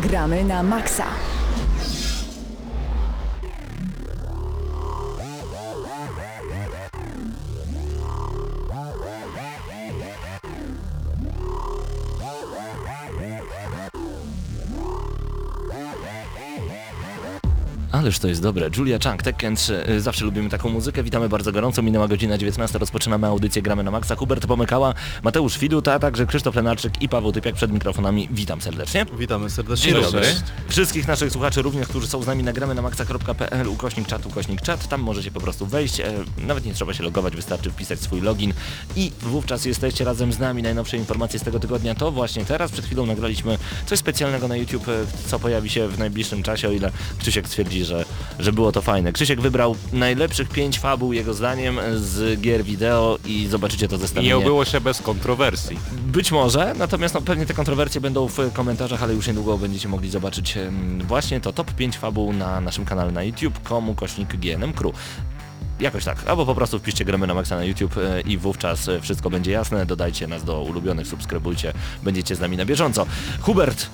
Gramy na maksa. Ależ to jest dobre. Julia Chang, Tekken 3. Y, Zawsze lubimy taką muzykę. Witamy bardzo gorąco. Minęła godzina 19. Rozpoczynamy audycję Gramy na Maxa. Hubert Pomykała, Mateusz Fiduta, a także Krzysztof Lenarczyk i Paweł Typiak przed mikrofonami. Witam serdecznie. Witamy serdecznie. Dzień dobry. Wszystkich naszych słuchaczy również, którzy są z nami na gramy na maxa.pl, ukośnik czat, ukośnik czat, tam możecie po prostu wejść, e, nawet nie trzeba się logować, wystarczy wpisać swój login i wówczas jesteście razem z nami. Najnowsze informacje z tego tygodnia to właśnie teraz, przed chwilą nagraliśmy coś specjalnego na YouTube, e, co pojawi się w najbliższym czasie, o ile Krzysiek twierdzi, że, że było to fajne. Krzysiek wybrał najlepszych pięć fabuł jego zdaniem z gier wideo i zobaczycie to zestawienie. nie obyło się bez kontrowersji. Być może, natomiast no, pewnie te kontrowersje będą w komentarzach, ale już niedługo będziecie mogli zobaczyć właśnie to top 5 fabuł na naszym kanale na YouTube, komu kośnik GNM Crew. Jakoś tak, albo po prostu wpiszcie gramy na maksa na YouTube e, i wówczas wszystko będzie jasne, dodajcie nas do ulubionych, subskrybujcie, będziecie z nami na bieżąco. Hubert,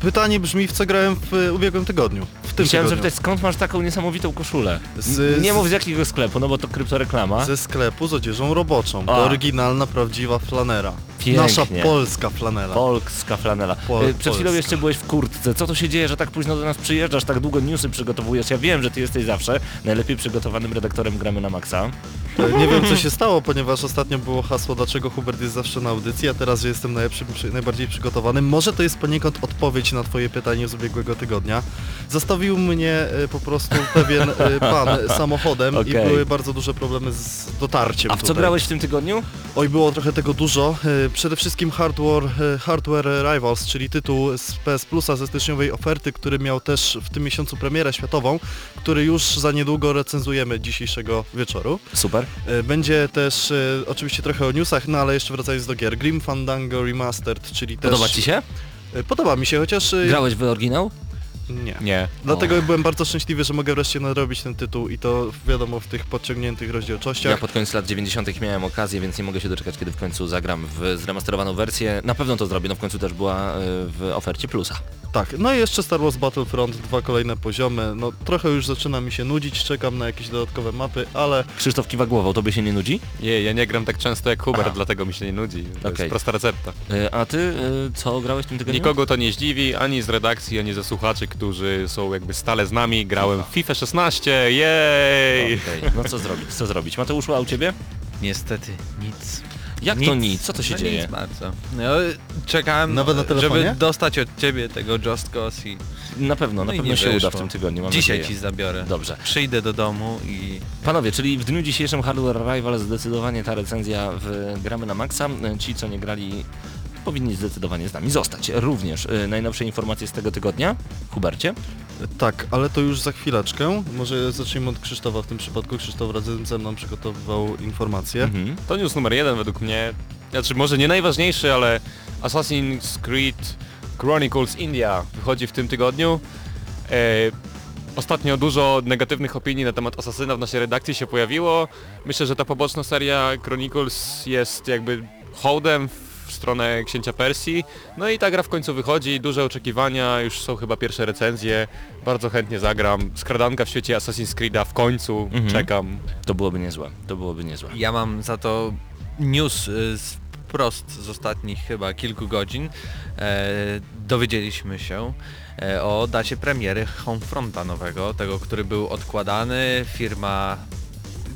Pytanie brzmi, w co grałem w e, ubiegłym tygodniu. W tym chciałem tygodniu. zapytać, skąd masz taką niesamowitą koszulę? Z- nie mów z jakiego sklepu, no bo to kryptoreklama. Ze sklepu z odzieżą roboczą. A. Oryginalna, prawdziwa flanera. Pięknie. Nasza polska flanela. Polska flanela. Pol- Y, Przed chwilą polska. jeszcze byłeś w kurtce. Co to się dzieje, że tak późno do nas przyjeżdżasz, tak długo newsy przygotowujesz? Ja wiem, że ty jesteś zawsze najlepiej przygotowanym redaktorem Gramy na Maxa. E, Nie wiem co się stało, ponieważ ostatnio było hasło, dlaczego Hubert jest zawsze na audycji, a teraz, że jestem najlepszym, najbardziej przygotowany. Może to jest poniekąd odpowiedź na twoje pytanie z ubiegłego tygodnia. Zastawił mnie e, po prostu pewien e, pan samochodem i Okej. były bardzo duże problemy z dotarciem A w co tutaj. grałeś w tym tygodniu? Oj, było trochę tego dużo. E, Przede wszystkim Hardware, Hardware Rivals, czyli tytuł z PS Plusa ze styczniowej oferty, który miał też w tym miesiącu premierę światową, który już za niedługo recenzujemy dzisiejszego wieczoru. Super. Będzie też oczywiście trochę o newsach, no ale jeszcze wracając do gier. Grim Fandango Remastered, czyli też... Podoba ci się? E, Podoba mi się, chociaż... e, Grałeś w oryginał? Nie. Nie. Dlatego byłem bardzo szczęśliwy, że mogę wreszcie nadrobić ten tytuł i to wiadomo w tych podciągniętych rozdzielczościach. Ja pod koniec lat 90. miałem okazję, więc nie mogę się doczekać, kiedy w końcu zagram w zremasterowaną wersję. Na pewno to zrobię, no w końcu też była y, w ofercie plusa. Tak, no i jeszcze Star Wars Battlefront, dwa kolejne poziomy. No trochę już zaczyna mi się nudzić, czekam na jakieś dodatkowe mapy, ale Krzysztof kiwa głową, tobie się nie nudzi? Nie, ja nie gram tak często jak Hubert, Aha. dlatego mi się nie nudzi. To Okej. jest prosta recepta. Y, A ty y, co grałeś w tym tygodniu? Nikogo to nie zdziwi, ani z redakcji, ani ze słuchaczy, którzy są jakby stale z nami. Grałem w FIFA 16, jej! Okej, No co zrobić, co zrobić? Mateuszu, a u ciebie? Niestety nic. Jak to nic? Co to się no dzieje? Nic bardzo. No, czekałem, Nawet na telefonie? żeby dostać od ciebie tego Just Cause i Na pewno, na No i pewno się uda wyszło. w tym tygodniu, mam dzisiaj nadzieję. ci zabiorę. Dobrze. Przyjdę do domu i Panowie, czyli w dniu dzisiejszym Hardware Rival zdecydowanie ta recenzja w Gramy na Maxa. Ci, co nie grali, powinni zdecydowanie z nami zostać. Również y, najnowsze informacje z tego tygodnia. Hubercie? tak, ale to już za chwileczkę. Może zacznijmy od Krzysztofa w tym przypadku. Krzysztof razem ze mną przygotowywał informacje. Mhm. To news numer jeden według mnie. Znaczy może nie najważniejszy, ale Assassin's Creed Chronicles India wychodzi w tym tygodniu. E, ostatnio dużo negatywnych opinii na temat Asasyna w naszej redakcji się pojawiło. Myślę, że ta poboczna seria Chronicles jest jakby hołdem w stronę księcia Persji. No i ta gra w końcu wychodzi, duże oczekiwania, już są chyba pierwsze recenzje. Bardzo chętnie zagram. Skradanka w świecie Assassin's Creed'a w końcu, Mhm. czekam. To byłoby niezłe. To byłoby niezłe. ja mam za to news y, z, wprost z ostatnich chyba kilku godzin. E, dowiedzieliśmy się e, o dacie premiery Homefronta nowego, tego, który był odkładany. Firma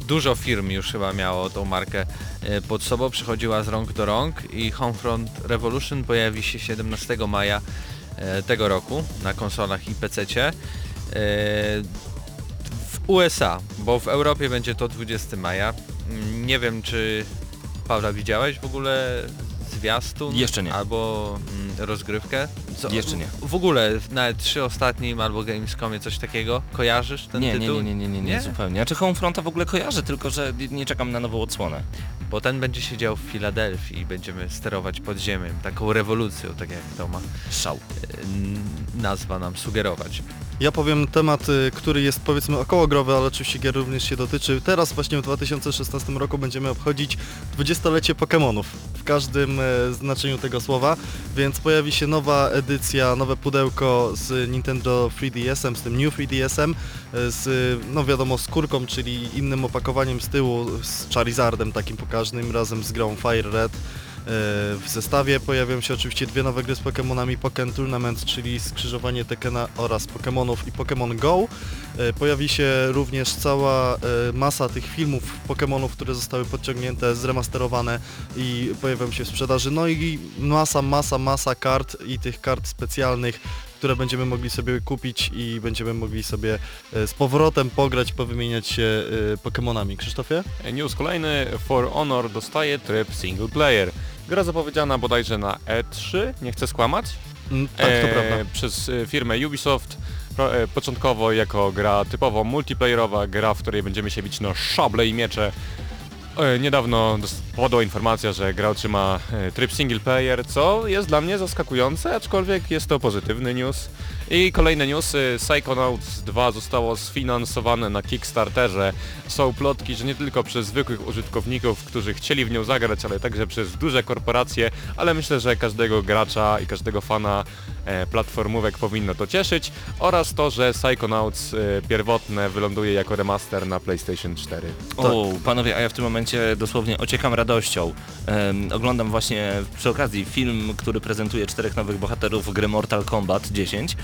dużo firm już chyba miało tą markę e, pod sobą, przechodziła z rąk do rąk i Homefront Revolution pojawi się 17 maja e, tego roku na konsolach i PC-cie. E, W USA, bo w Europie będzie to 20 maja. Mm, Nie wiem czy Paula widziałeś w ogóle zwiastun? Jeszcze nie. Albo mm, rozgrywkę? Co, Jeszcze nie. W ogóle nawet trzy ostatnim albo Gamescomie coś takiego? Kojarzysz ten Nie, nie, tytuł? nie, nie, nie, nie, nie, Nie? zupełnie. Znaczy Homefronta w ogóle kojarzę, tylko że nie czekam na nową odsłonę. Bo ten będzie siedział w Filadelfii i będziemy sterować podziemiem, taką rewolucją, tak jak to ma Szał. e, nazwa nam sugerować. Ja powiem temat, y, który jest powiedzmy okołogrowy, ale oczywiście gier również się dotyczy. Teraz właśnie w 2016 roku będziemy obchodzić 20-lecie Pokémonów w każdym e, znaczeniu tego słowa, więc pojawi się nowa edycja, nowe pudełko z Nintendo 3DS-em, z tym New 3DS-em, e, z no wiadomo skórką, czyli innym opakowaniem z tyłu, z Charizardem takim pokaźnym, razem z grą Fire Red. E, W zestawie pojawią się oczywiście dwie nowe gry z Pokémonami Pokémon Tournament, czyli skrzyżowanie Tekena oraz Pokémonów i Pokémon Go. E, Pojawi się również cała e, masa tych filmów Pokémonów, które zostały podciągnięte, zremasterowane i pojawią się w sprzedaży. No i masa, masa, masa kart i tych kart specjalnych, które będziemy mogli sobie kupić i będziemy mogli sobie e, z powrotem pograć, powymieniać się e, Pokémonami. Krzysztofie? News kolejny, For Honor dostaje tryb single player. Gra zapowiedziana bodajże na E3, nie chcę skłamać, Mm, Tak, to e, prawda. przez e, firmę Ubisoft. E, Początkowo jako gra typowo multiplayerowa, gra w której będziemy się bić na szable i miecze. E, Niedawno podała informacja, że gra otrzyma e, tryb single player, co jest dla mnie zaskakujące, aczkolwiek jest to pozytywny news. I kolejne newsy, Psychonauts 2 zostało sfinansowane na Kickstarterze. Są plotki, że nie tylko przez zwykłych użytkowników, którzy chcieli w nią zagrać, ale także przez duże korporacje, ale myślę, że każdego gracza i każdego fana e, platformówek powinno to cieszyć oraz to, że Psychonauts e, pierwotne wyląduje jako remaster na PlayStation 4. O, panowie, a ja w tym momencie dosłownie ociekam radością. Oglądam właśnie przy okazji film, który prezentuje czterech nowych bohaterów gry Mortal Kombat 10.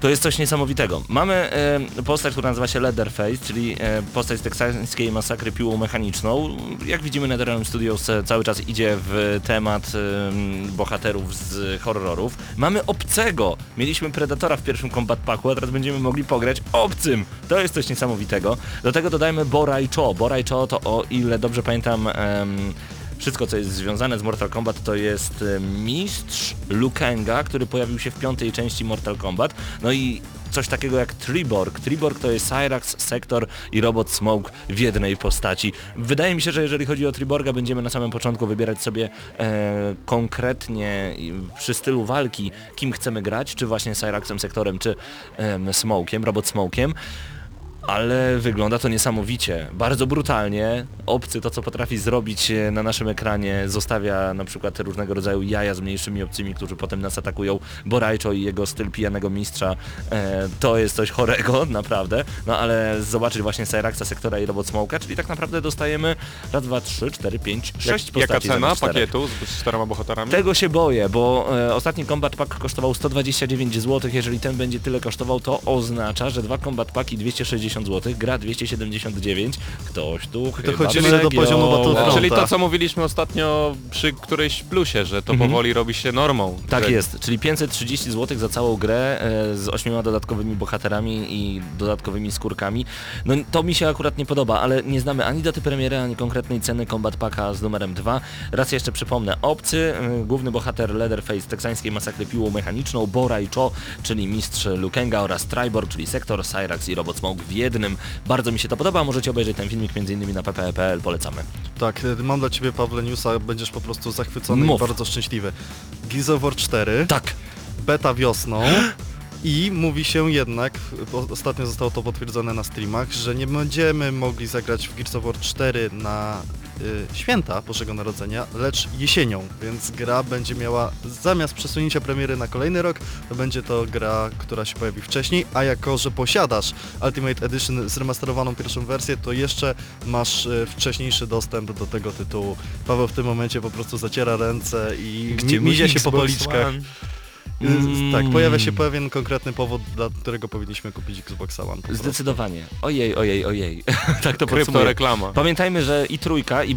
To jest coś niesamowitego. Mamy em, postać, która nazywa się Leatherface, czyli e, postać z teksańskiej masakry piłą mechaniczną. Jak widzimy NetherRealm Studios e, cały czas idzie w temat em, bohaterów z horrorów. Mamy obcego. Mieliśmy Predatora w pierwszym Combat Packu, a teraz będziemy mogli pograć obcym. To jest coś niesamowitego. Do tego dodajmy Boraj Cho. Boraj Cho to o ile dobrze pamiętam wszystko co jest związane z Mortal Kombat to jest e, mistrz Lukenga, który pojawił się w piątej części Mortal Kombat. No i coś takiego jak Triborg. Triborg to jest Cyrax, Sektor i Robot Smoke w jednej postaci. Wydaje mi się, że jeżeli chodzi o Triborga, będziemy na samym początku wybierać sobie e, konkretnie przy stylu walki, kim chcemy grać, czy właśnie Cyraxem, Sektorem, czy Smokiem, Robot Smokiem. Ale wygląda to niesamowicie, bardzo brutalnie. Obcy to co potrafi zrobić e, na naszym ekranie zostawia na przykład różnego rodzaju jaja z mniejszymi obcymi, którzy potem nas atakują. Borajczo i jego styl pijanego mistrza e, to jest coś chorego, naprawdę. No ale zobaczyć właśnie Cyraxa, Sektora i Robot Smoka, czyli tak naprawdę dostajemy raz, dwa, trzy, cztery, pięć, sześć Jak, postaci jaka cena pakietu z z czterema bohaterami? Tego się boję, bo e, ostatni Combat Pack kosztował 129 zł. Jeżeli ten będzie tyle kosztował, to oznacza, że dwa Combat Packi 260 zł, gra 279. Ktoś tu chyba Dochodzimy do przegiął. poziomu Battlefronta. Czyli to co mówiliśmy ostatnio przy którejś plusie, że to Mhm. powoli robi się normą. Tak że jest, czyli 530 zł za całą grę e, z ośmioma dodatkowymi bohaterami i dodatkowymi skórkami. No to mi się akurat nie podoba, ale nie znamy ani daty premiery, ani konkretnej ceny Combat Packa z numerem 2. Raz jeszcze przypomnę, obcy, e, główny bohater Leatherface teksańskiej masakry piłą mechaniczną, Bora i Cho, czyli mistrz Lukenga oraz Triborg, czyli Sektor, Cyrax i Robot Smoke w jednym. Bardzo mi się to podoba, możecie obejrzeć ten filmik m.in. na ppe.pl, polecamy. Tak, y, mam dla Ciebie Pawle newsa, będziesz po prostu zachwycony Mów. i bardzo szczęśliwy. Gears of War 4, Tak, beta wiosną i mówi się jednak, ostatnio zostało to potwierdzone na streamach, że nie będziemy mogli zagrać w Gears of War 4 na y, święta Bożego Narodzenia, lecz jesienią, więc gra będzie miała zamiast przesunięcia premiery na kolejny rok, to będzie to gra, która się pojawi wcześniej, a jako, że posiadasz Ultimate Edition zremasterowaną pierwszą wersję, to jeszcze masz y, wcześniejszy dostęp do tego tytułu. Paweł w tym momencie po prostu zaciera ręce i Gdzie mi- mizia się po policzkach. One? Mm. Tak, pojawia się pewien konkretny powód, dla którego powinniśmy kupić Xboxa One. zdecydowanie. Ojej, ojej, ojej. tak to Krypto podsumuję. reklama. Pamiętajmy, że i trójka, i e,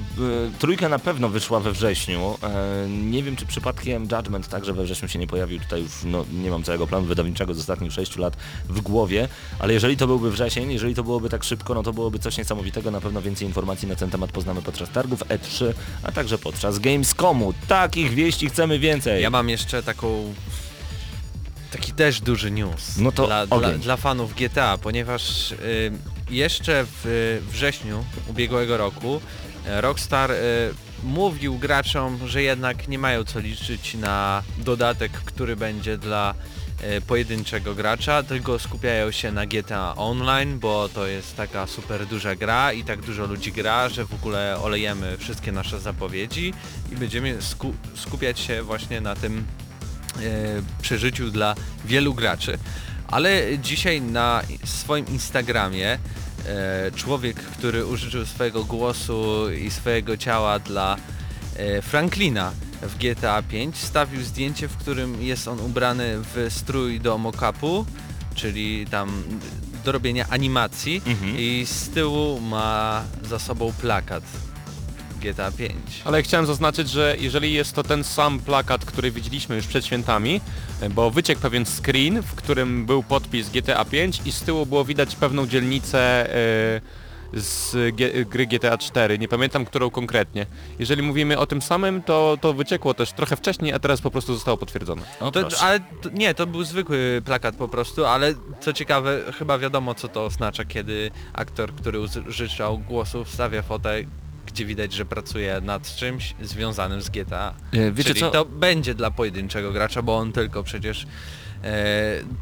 trójka na pewno wyszła we wrześniu. E, nie wiem, czy przypadkiem Judgment także we wrześniu się nie pojawił. Tutaj już no, nie mam całego planu wydawniczego z ostatnich 6 lat w głowie, ale jeżeli to byłby wrzesień, jeżeli to byłoby tak szybko, no to byłoby coś niesamowitego. Na pewno więcej informacji na ten temat poznamy podczas targów E3, a także podczas Gamescomu. Takich wieści chcemy więcej. Ja mam jeszcze taką... Taki też duży news No to dla, dla, dla fanów GTA, ponieważ y, jeszcze w wrześniu ubiegłego roku e, Rockstar y, mówił graczom, że jednak nie mają co liczyć na dodatek, który będzie dla e, pojedynczego gracza, tylko skupiają się na GTA Online, bo to jest taka super duża gra i tak dużo ludzi gra, że w ogóle olejemy wszystkie nasze zapowiedzi i będziemy sku skupiać się właśnie na tym przeżyciu dla wielu graczy. Ale dzisiaj na swoim Instagramie e, człowiek, który użyczył swojego głosu i swojego ciała dla e, Franklina w GTA 5 stawił zdjęcie, w którym jest on ubrany w strój do mock-upu, czyli tam do robienia animacji Mhm. i z tyłu ma za sobą plakat GTA 5. Ale chciałem zaznaczyć, że jeżeli jest to ten sam plakat, który widzieliśmy już przed świętami, bo wyciekł pewien screen, w którym był podpis GTA 5 i z tyłu było widać pewną dzielnicę e, z G- gry GTA 4, nie pamiętam którą konkretnie. Jeżeli mówimy o tym samym, to, to wyciekło też trochę wcześniej, a teraz po prostu zostało potwierdzone. O, To, ale to, nie, to był zwykły plakat po prostu, ale co ciekawe, chyba wiadomo co to oznacza, kiedy aktor, który użyczał głosu wstawia fotę, gdzie widać, że pracuje nad czymś związanym z GTA. E, Wiecie Czyli co? to będzie dla pojedynczego gracza, bo on tylko przecież e,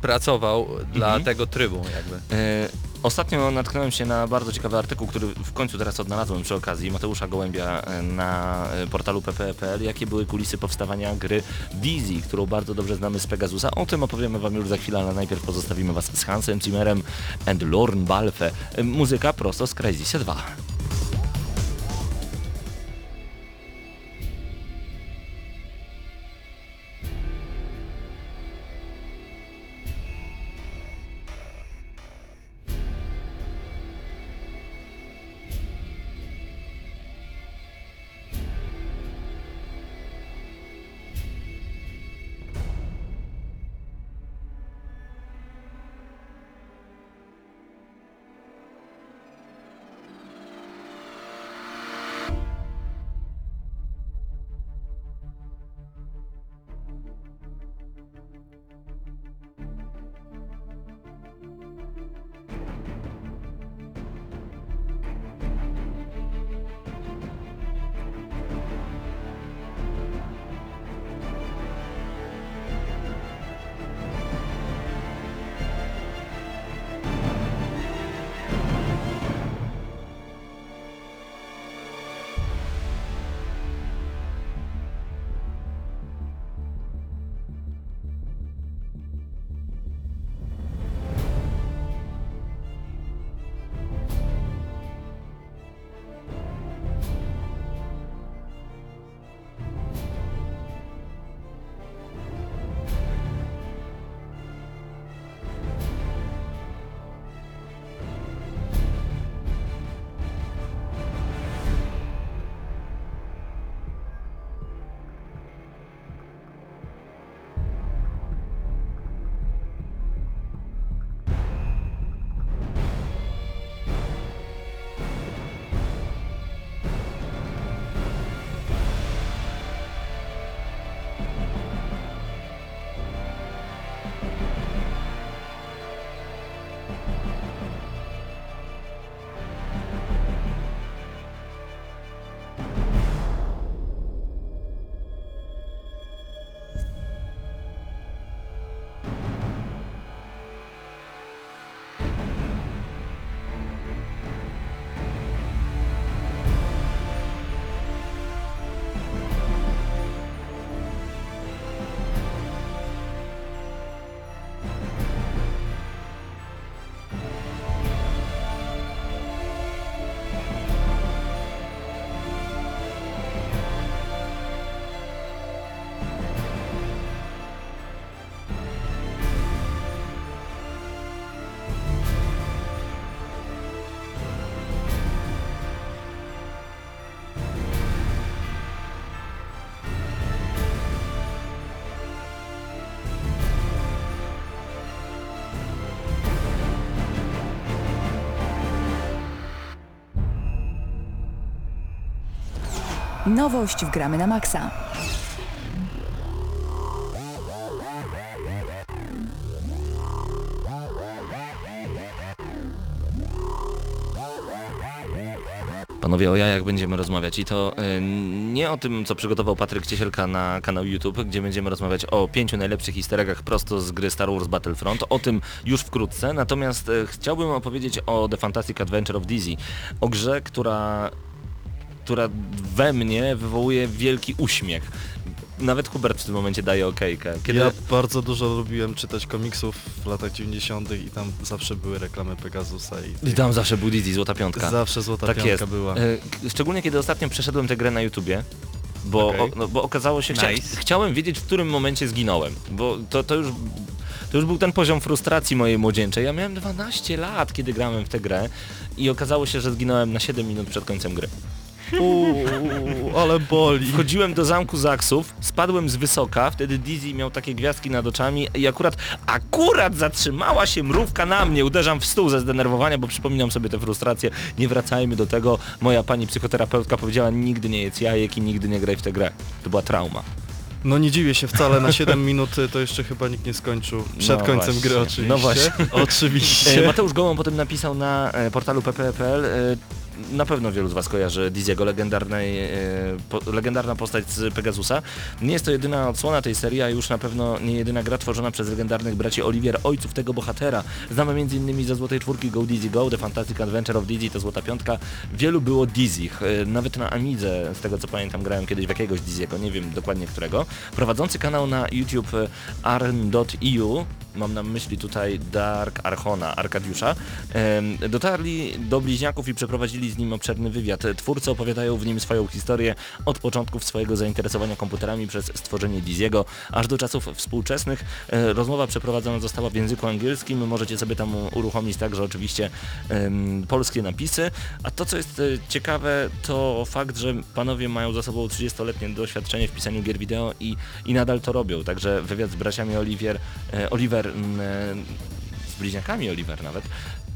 pracował dla Mhm. tego trybu jakby. E, Ostatnio natknąłem się na bardzo ciekawy artykuł, który w końcu teraz odnalazłem przy okazji Mateusza Gołębia e, na e, portalu pp.pl, jakie były kulisy powstawania gry Dizzy, którą bardzo dobrze znamy z Pegasusa. O tym opowiemy Wam już za chwilę, ale najpierw pozostawimy Was z Hansem Zimmerem and Lorne Balfe. Muzyka prosto z Crysis 2. Nowość w Gramy na Maxa. Panowie, o jajach będziemy rozmawiać i to e, nie o tym, co przygotował Patryk Ciesielka na kanał YouTube, gdzie będziemy rozmawiać o pięciu najlepszych histeragach prosto z gry Star Wars Battlefront, o tym już wkrótce, natomiast e, chciałbym opowiedzieć o The Fantastic Adventure of Dizzy, o grze, która która we mnie wywołuje wielki uśmiech. Nawet Hubert w tym momencie daje okejkę. Kiedy... Ja bardzo dużo lubiłem czytać komiksów w latach 90. i tam zawsze były reklamy Pegasusa i, I tam zawsze był Dizzy, złota piątka. zawsze złota tak piątka jest. była. E, Szczególnie kiedy ostatnio przeszedłem tę grę na YouTubie, bo, Okej. o, no, bo okazało się, chcia, Nice. chciałem wiedzieć w którym momencie zginąłem, bo to, to już to już był ten poziom frustracji mojej młodzieńczej. Ja miałem 12 lat, kiedy grałem w tę grę i okazało się, że zginąłem na 7 minut przed końcem gry. Uuu, ale boli. Wchodziłem do zamku Zaksów, spadłem z wysoka, wtedy Dizzy miał takie gwiazdki nad oczami i akurat, akurat zatrzymała się mrówka na mnie, uderzam w stół ze zdenerwowania, bo przypominam sobie tę frustrację, nie wracajmy do tego, moja pani psychoterapeutka powiedziała nigdy nie jedz jajek i nigdy nie graj w tę grę. To była trauma. No nie dziwię się wcale, na 7 minut to jeszcze chyba nikt nie skończył. Przed No końcem właśnie, gry oczywiście. no właśnie. Oczywiście. E, Mateusz Gołą potem napisał na e, portalu pp.pl e, na pewno wielu z Was kojarzy Diziego, legendarnej, e, po, legendarna postać z Pegasusa. Nie jest to jedyna odsłona tej serii, a już na pewno nie jedyna gra tworzona przez legendarnych braci Olivier, ojców tego bohatera. Znamy m.in. ze Złotej Czwórki Go Dizzy Go, The Fantastic Adventure of Dizzy, to Złota Piątka. Wielu było Dizzy, nawet na Amidze, z tego co pamiętam, grałem kiedyś w jakiegoś Dizzy'ego, nie wiem dokładnie którego. Prowadzący kanał na YouTube e, arn.eu mam na myśli tutaj Dark Archona, Arkadiusza, dotarli do bliźniaków i przeprowadzili z nim obszerny wywiad. Twórcy opowiadają w nim swoją historię od początków swojego zainteresowania komputerami przez stworzenie Diziego, aż do czasów współczesnych. E, Rozmowa przeprowadzona została w języku angielskim, możecie sobie tam uruchomić także oczywiście polskie napisy, a to co jest e, ciekawe to fakt, że panowie mają za sobą 30-letnie doświadczenie w pisaniu gier wideo i, i nadal to robią, także wywiad z braciami Olivier, e, Oliver, e, z bliźniakami Oliver nawet,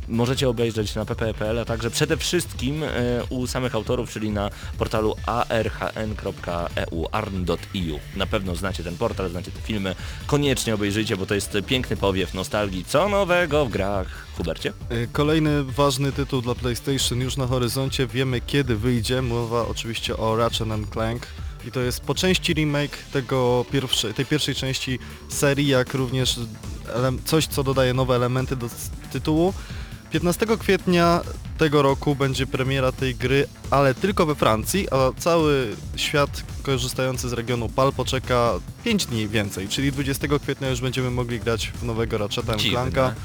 możecie obejrzeć na pp.pl, a także przede wszystkim e, u samych autorów, czyli na portalu arhn.eu, arn.eu. Na pewno znacie ten portal, znacie te filmy, koniecznie obejrzyjcie, bo to jest piękny powiew nostalgii. Co nowego w grach? Hubercie? Y, Kolejny ważny tytuł dla PlayStation już na horyzoncie. Wiemy kiedy wyjdzie. Mowa oczywiście o Ratchet Clank. I to jest po części remake tego pierwsze, tej pierwszej części serii, jak również coś, co dodaje nowe elementy do tytułu. 15 kwietnia tego roku będzie premiera tej gry, ale tylko we Francji, a cały świat korzystający z regionu PAL poczeka 5 dni więcej, czyli 20 kwietnia już będziemy mogli grać w nowego Ratcheta. Clanka.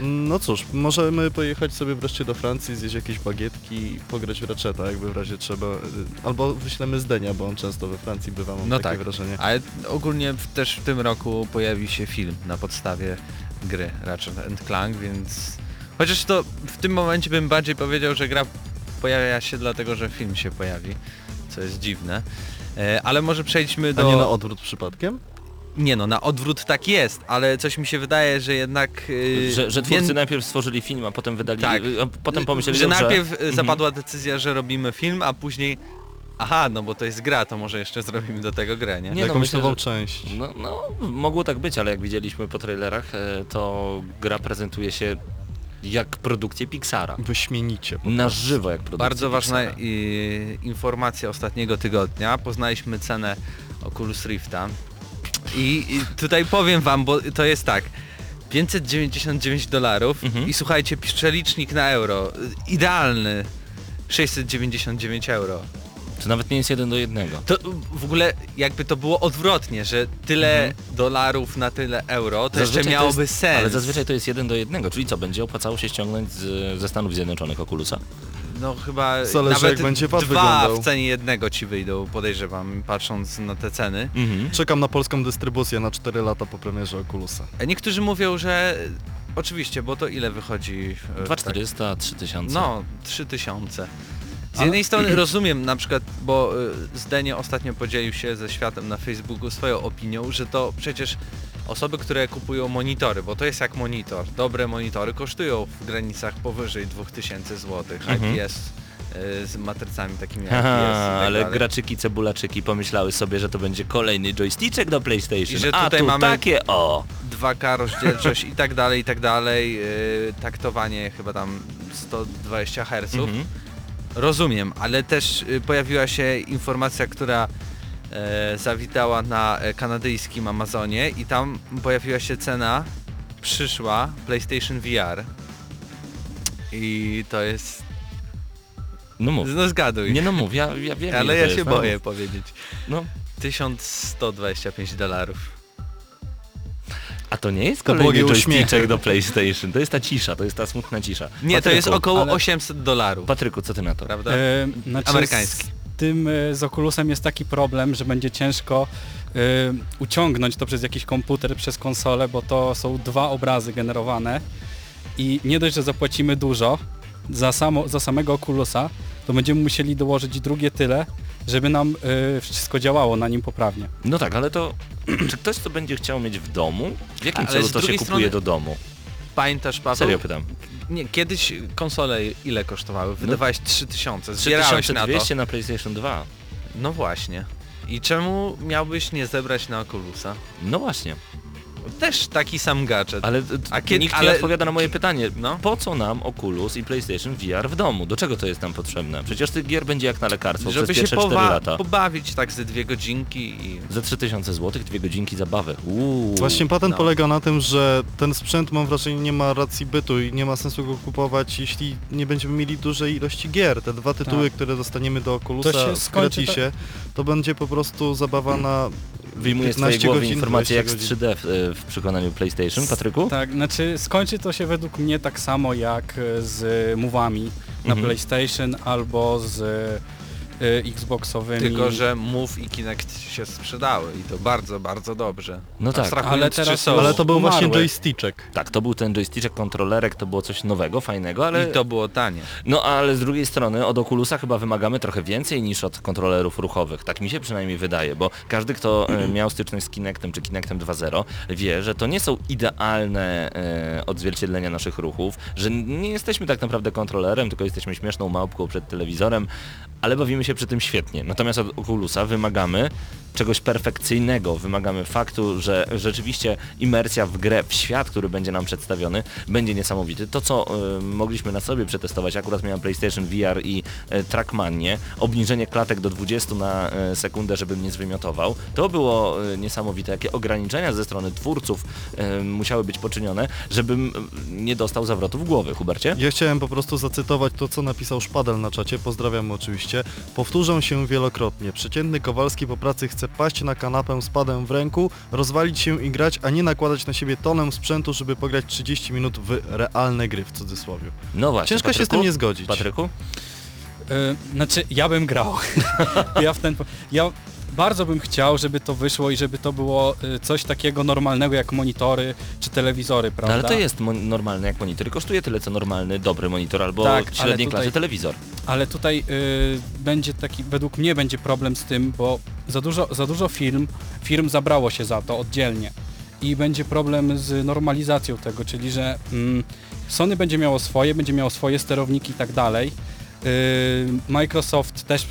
No cóż, możemy pojechać sobie wreszcie do Francji, zjeść jakieś bagietki i pograć w Ratcheta, jakby w razie trzeba. y, Albo wyślemy Zdenia, bo on często we Francji bywa, mam No takie tak, wrażenie. ale ogólnie w, też w tym roku pojawi się film na podstawie gry Ratchet and Clank, więc chociaż to w tym momencie bym bardziej powiedział, że gra pojawia się dlatego, że film się pojawi, co jest dziwne. E, ale może przejdźmy A do... nie na odwrót przypadkiem? Nie no, na odwrót tak jest, ale coś mi się wydaje, że jednak... yy, Że, że twórcy najpierw stworzyli film, a potem wydali, Tak. a potem pomyśleli, że najpierw y, mhm. zapadła decyzja, że robimy film, a później aha, no bo to jest gra, to może jeszcze zrobimy do tego grę, nie? Nie, no, myślę, nową że- część. No, no, mogło tak być, ale jak widzieliśmy po trailerach, e, to gra prezentuje się jak produkcję Pixara. Wyśmienicie. Na żywo jak produkcja Bardzo ważna y, informacja ostatniego tygodnia. Poznaliśmy cenę Oculus Rifta. I, I tutaj powiem wam, bo to jest tak. 599 dolarów Mhm. i słuchajcie, przelicznik na euro. Idealny. 699 euro. To nawet nie jest jeden do jednego. To w ogóle jakby to było odwrotnie, że tyle Mhm. dolarów na tyle euro, to Zazwyczaj jeszcze miałoby jest, sens. Ale zazwyczaj to jest jeden do jednego, czyli co, będzie opłacało się ściągnąć z, ze Stanów Zjednoczonych Oculusa? No chyba Zależy, nawet jak będzie dwa wyglądał. w cenie jednego ci wyjdą, podejrzewam, patrząc na te ceny. Mhm. Czekam na polską dystrybucję na 4 lata po premierze Oculusa. A Niektórzy mówią, że oczywiście, bo to ile wychodzi? e, 2400, 3000. No, 3000. Z Ale- jednej strony rozumiem na przykład, bo y, Zdenie ostatnio podzielił się ze światem na Facebooku swoją opinią, że to przecież osoby, które kupują monitory, bo to jest jak monitor, dobre monitory kosztują w granicach powyżej 2000 zł, Mhm. IPS y, z matrycami takimi IPS Haha, i tak ale dalej. graczyki, cebulaczyki pomyślały sobie, że to będzie kolejny joysticzek do PlayStation, I że a tutaj tu mamy- takie o! 2K rozdzielczość i tak dalej, i tak dalej, yy, taktowanie chyba tam 120 Hz. Mhm. Rozumiem, ale też y, pojawiła się informacja, która zawitała na e, kanadyjskim Amazonie i tam pojawiła się cena przyszła PlayStation VR. I to jest... No mów. No zgaduj. Nie no mów, ja, ja wiem. ale ja się jest, no boję mów. powiedzieć. No. 1125 dolarów. A to nie jest To kolejny joystick do PlayStation, to jest ta cisza, to jest ta smutna cisza. Nie, to jest Patryku, około ale- 800 dolarów, Patryku, co ty na to? prawda? E, znaczy Amerykański. Tym e, z Oculusem jest taki problem, że będzie ciężko e, uciągnąć to przez jakiś komputer, przez konsolę, bo to są dwa obrazy generowane i nie dość, że zapłacimy dużo za, samo, za samego Oculusa, to będziemy musieli dołożyć drugie tyle, żeby nam e, wszystko działało na nim poprawnie. No tak, ale to czy ktoś to będzie chciał mieć w domu? W jakim Ale celu z to się drugiej kupuje strony- do domu? Pamiętasz Paweł? Serio pytam. Nie, kiedyś konsole ile kosztowały? Wydawałeś 3000, zbierałeś na to. 3200 na PlayStation 2. No właśnie. I czemu miałbyś nie zebrać na Oculusa? No właśnie, Też taki sam gadżet. ale A kiedy- nikt ale- nie odpowiada na moje pytanie. No. Po co nam Oculus i PlayStation VR w domu? Do czego to jest nam potrzebne? Przecież tych gier będzie jak na lekarstwo Żeby przez się pierwsze 4 powa- lata. pobawić tak ze dwie godzinki i... Za 3000 zł, dwie godzinki zabawy. Uuu. Właśnie patent no. polega na tym, że ten sprzęt mam wrażenie nie ma racji bytu i nie ma sensu go kupować, jeśli nie będziemy mieli dużej ilości gier. Te dwa tytuły, które dostaniemy do Oculusa się w gratisie, to będzie po prostu zabawa na Wyjmuję z twojej 15 głowy godzin, informację jak 20 z 3D w, w przekonaniu PlayStation, Patryku? Tak, znaczy skończy to się według mnie tak samo jak z mówami na Mhm. PlayStation albo z e, Xboxowymi. Tylko, że Move i Kinect się sprzedały i to bardzo, bardzo dobrze. No tak. Ale teraz są. Ale to był umarłe. właśnie joysticzek. Tak, to był ten joystick, kontrolerek, to było coś nowego, fajnego, ale... I to było tanie. No ale z drugiej strony od Oculusa chyba wymagamy trochę więcej niż od kontrolerów ruchowych. Tak mi się przynajmniej wydaje, bo każdy, kto e, miał styczność z Kinectem czy Kinectem 2.0 wie, że to nie są idealne e, odzwierciedlenia naszych ruchów, że nie jesteśmy tak naprawdę kontrolerem, tylko jesteśmy śmieszną małpką przed telewizorem, ale bawimy się przy tym świetnie. Natomiast od Oculusa wymagamy czegoś perfekcyjnego, wymagamy faktu, że rzeczywiście imersja w grę, w świat, który będzie nam przedstawiony, będzie niesamowity. To, co e, mogliśmy na sobie przetestować, akurat miałem PlayStation VR i e, Trackmanie, obniżenie klatek do 20 na e, sekundę, żebym nie zwymiotował, to było e, niesamowite. Jakie ograniczenia ze strony twórców e, musiały być poczynione, żebym e, nie dostał zawrotów głowy, Hubercie? Ja chciałem po prostu zacytować to, co napisał Szpadel na czacie, pozdrawiam oczywiście. Powtórzę się wielokrotnie. Przeciętny Kowalski po pracy chce paść na kanapę z padem w ręku, rozwalić się i grać, a nie nakładać na siebie tonę sprzętu, żeby pograć 30 minut w realne gry, w cudzysłowie. No właśnie. Ciężko się z Patryku? tym nie zgodzić. Patryku? E, znaczy, ja bym grał. ja w ten... Ja bardzo bym chciał, żeby to wyszło i żeby to było e, coś takiego normalnego jak monitory czy telewizory, No, prawda? ale to jest normalne jak monitor. Kosztuje tyle co normalny, dobry monitor albo Tak, średniej tutaj- klasy telewizor. Ale tutaj y, będzie taki, według mnie będzie problem z tym, bo za dużo, za dużo firm, firm zabrało się za to oddzielnie i będzie problem z normalizacją tego, czyli że mm, Sony będzie miało swoje, będzie miało swoje sterowniki i tak dalej. Y, Microsoft też,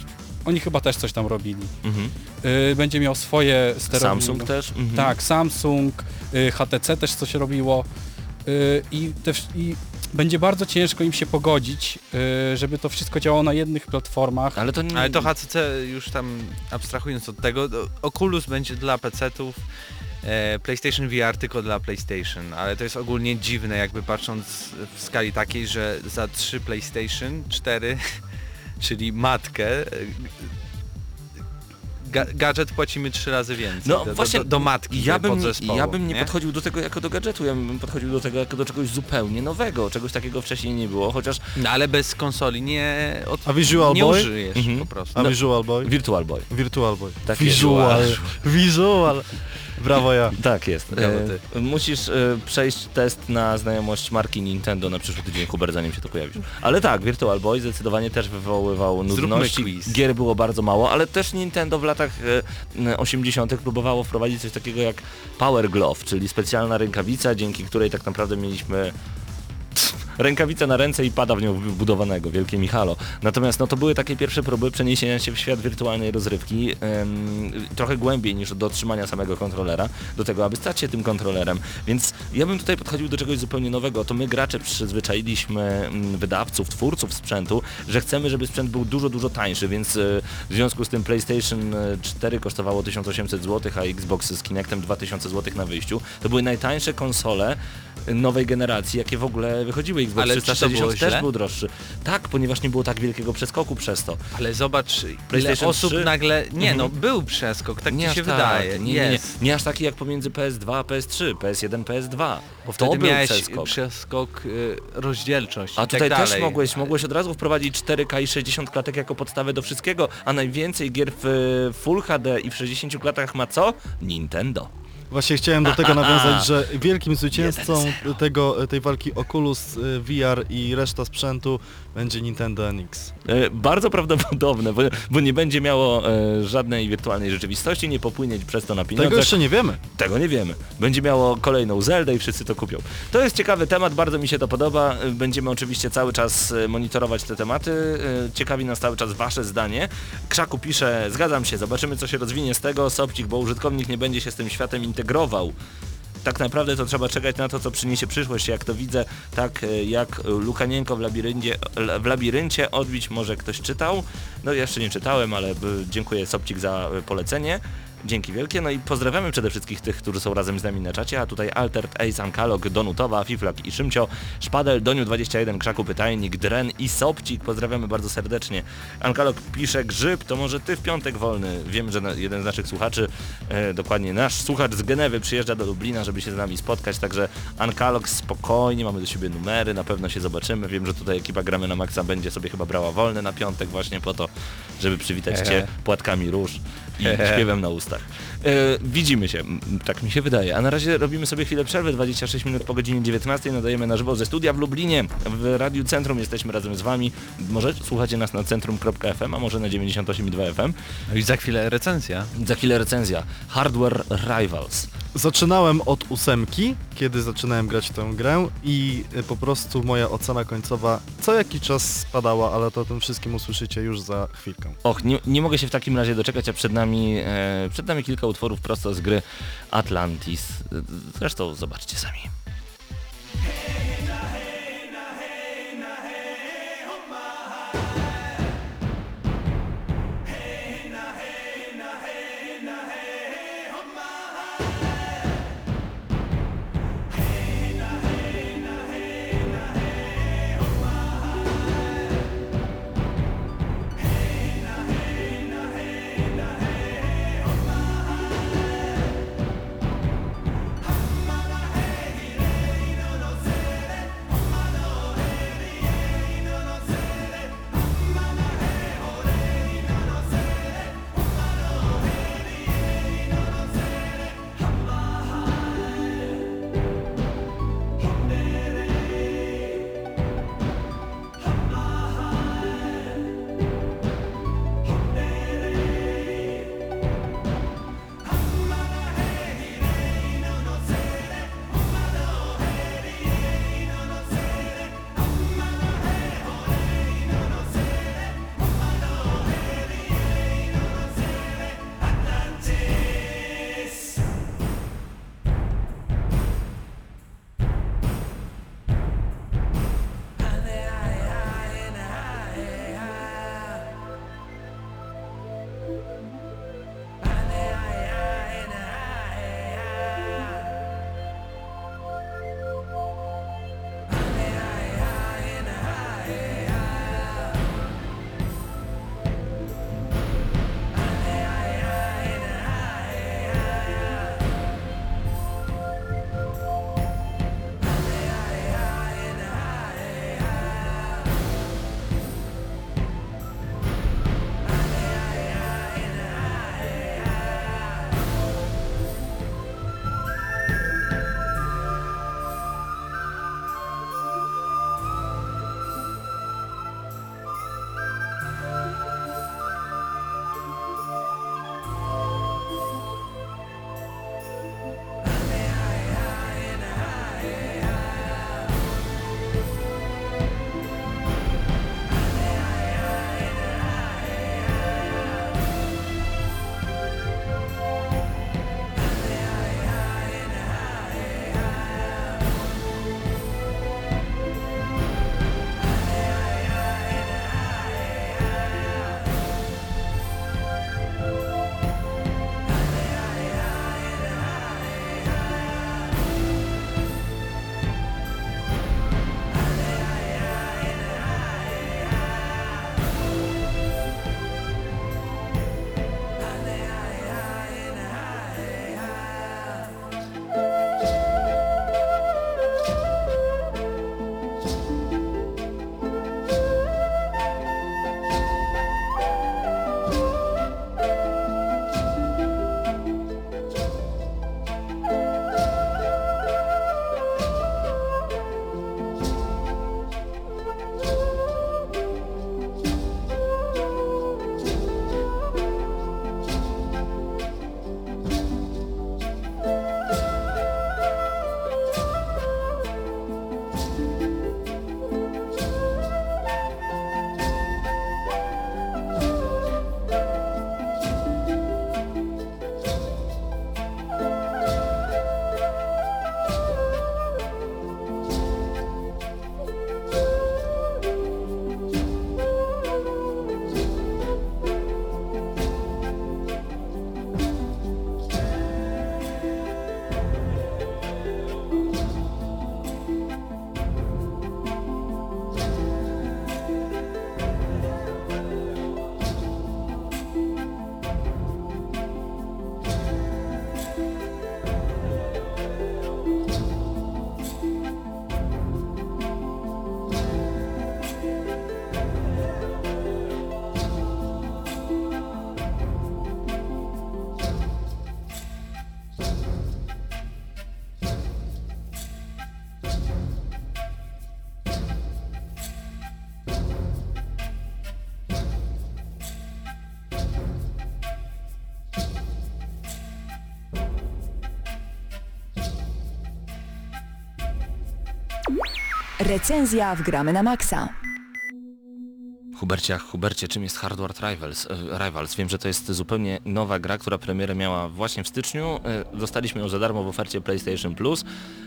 oni chyba też coś tam robili. Mhm. Y, będzie miał swoje sterowniki. Samsung też? Mhm. Tak, Samsung, HTC też coś robiło i, te, i będzie bardzo ciężko im się pogodzić, y, żeby to wszystko działało na jednych platformach. Ale to nie... Ale to HCC już tam abstrahując od tego, Oculus będzie dla PC-ów, e, PlayStation VR tylko dla PlayStation, ale to jest ogólnie dziwne jakby patrząc w skali takiej, że za 3 PlayStation 4, czyli matkę, ga gadżet płacimy trzy razy więcej No do, właśnie, do, do matki ja bym, ja bym nie, nie? podchodził do tego jako do gadżetu, ja bym podchodził do tego jako do czegoś zupełnie nowego, czegoś takiego wcześniej nie było, chociaż No ale bez konsoli nie, od... A Visual nie Boy? użyjesz Mhm. po prostu. A No. Visual Boy? Virtual Boy. Virtual Boy. Tak Visual. jest. Visual. Brawo ja. Tak jest. Brawo E, musisz e, przejść test na znajomość marki Nintendo na przyszły tydzień, Hubert, zanim się to pojawisz. Ale tak, Virtual Boy zdecydowanie też wywoływał nudności. Gier było bardzo mało, ale też Nintendo w latach e, 80. próbowało wprowadzić coś takiego jak Power Glove, czyli specjalna rękawica, dzięki której tak naprawdę mieliśmy rękawica na ręce i pada w nią wbudowanego, wielkie Michalo. Natomiast no to były takie pierwsze próby przeniesienia się w świat wirtualnej rozrywki, em, trochę głębiej niż do otrzymania samego kontrolera, do tego, aby stać się tym kontrolerem. Więc ja bym tutaj podchodził do czegoś zupełnie nowego. To my gracze przyzwyczailiśmy mm, wydawców, twórców sprzętu, że chcemy, żeby sprzęt był dużo, dużo tańszy, więc e, w związku z tym PlayStation e, 4 kosztowało 1800 zł, a Xbox z Kinectem 2000 zł na wyjściu. To były najtańsze konsole e, nowej generacji, jakie w ogóle wychodziły. Xbox Ale czy to 360 było też był droższy. Tak, ponieważ nie było tak wielkiego przeskoku przez to. Ale zobacz, ile osób 3? nagle... Nie Mhm. no, był przeskok, tak ci aż się tak, wydaje. Nie, nie, nie, nie aż taki jak pomiędzy PS2 a PS3, PS1, PS2. Bo to wtedy był miałeś przeskok. przeskok y, rozdzielczość A tutaj tak też mogłeś, mogłeś od razu wprowadzić 4K i 60 klatek jako podstawę do wszystkiego, a najwięcej gier w e, Full HD i w 60 klatkach ma co? Nintendo. Właśnie chciałem do tego nawiązać, że wielkim zwycięzcą tego, tej walki Oculus y, VR i reszta sprzętu będzie Nintendo NX. E, bardzo prawdopodobne, bo, bo nie będzie miało e, żadnej wirtualnej rzeczywistości, nie popłynie przez to na pieniądze. Tego jeszcze nie wiemy. Tego nie wiemy. Będzie miało kolejną Zeldę i wszyscy to kupią. To jest ciekawy temat, bardzo mi się to podoba. Będziemy oczywiście cały czas e, monitorować te tematy. E, Ciekawi nas cały czas wasze zdanie. Krzaku pisze, zgadzam się, zobaczymy co się rozwinie z tego, Sobcik, bo użytkownik nie będzie się z tym światem integrował. Tak naprawdę to trzeba czekać na to, co przyniesie przyszłość. Jak to widzę, tak e, jak Lukanienko w labiryncie, w labiryncie odbić może ktoś czytał. No jeszcze nie czytałem, ale e, dziękuję Sobcik za e, polecenie. Dzięki wielkie, no i pozdrawiamy przede wszystkich tych, którzy są razem z nami na czacie, a tutaj Altert, Ace, Ankalog, Donutowa, Fiflak i Szymcio, Szpadel, Doniu21, Krzaku Pytajnik, Dren i Sobcik, pozdrawiamy bardzo serdecznie. Ankalog pisze, Grzyb, to może ty w piątek wolny. Wiem, że jeden z naszych słuchaczy, e, dokładnie nasz słuchacz z Genewy przyjeżdża do Lublina, żeby się z nami spotkać, także Ankalog spokojnie, mamy do siebie numery, na pewno się zobaczymy. Wiem, że tutaj ekipa Gramy na Maxa będzie sobie chyba brała wolny na piątek właśnie po to, żeby przywitać cię płatkami róż i śpiewem na ustach. E, widzimy się, tak mi się wydaje. A na razie robimy sobie chwilę przerwy, 26 minut po godzinie 19, nadajemy na żywo ze studia w Lublinie. W Radiu Centrum jesteśmy razem z wami. Może słuchacie nas na centrum.fm, a może na 98,2 FM. No i za chwilę recenzja. Za chwilę recenzja. Hardware Rivals. Zaczynałem od ósemki, kiedy zaczynałem grać tę grę i y, po prostu moja ocena końcowa co jakiś czas spadała, ale to o tym wszystkim usłyszycie już za chwilkę. Och, nie, nie mogę się w takim razie doczekać, a przed nami, e, przed nami kilka utworów prosto z gry Atlantis. Zresztą zobaczcie sami. Hey, hey, hey, hey, Recenzja w Gramy na Maxa. Hubercie, Hubercie, czym jest Hardware Rivals? E, Rivals? Wiem, że to jest zupełnie nowa gra, która premierę miała właśnie w styczniu. E, Dostaliśmy ją za darmo w ofercie PlayStation Plus.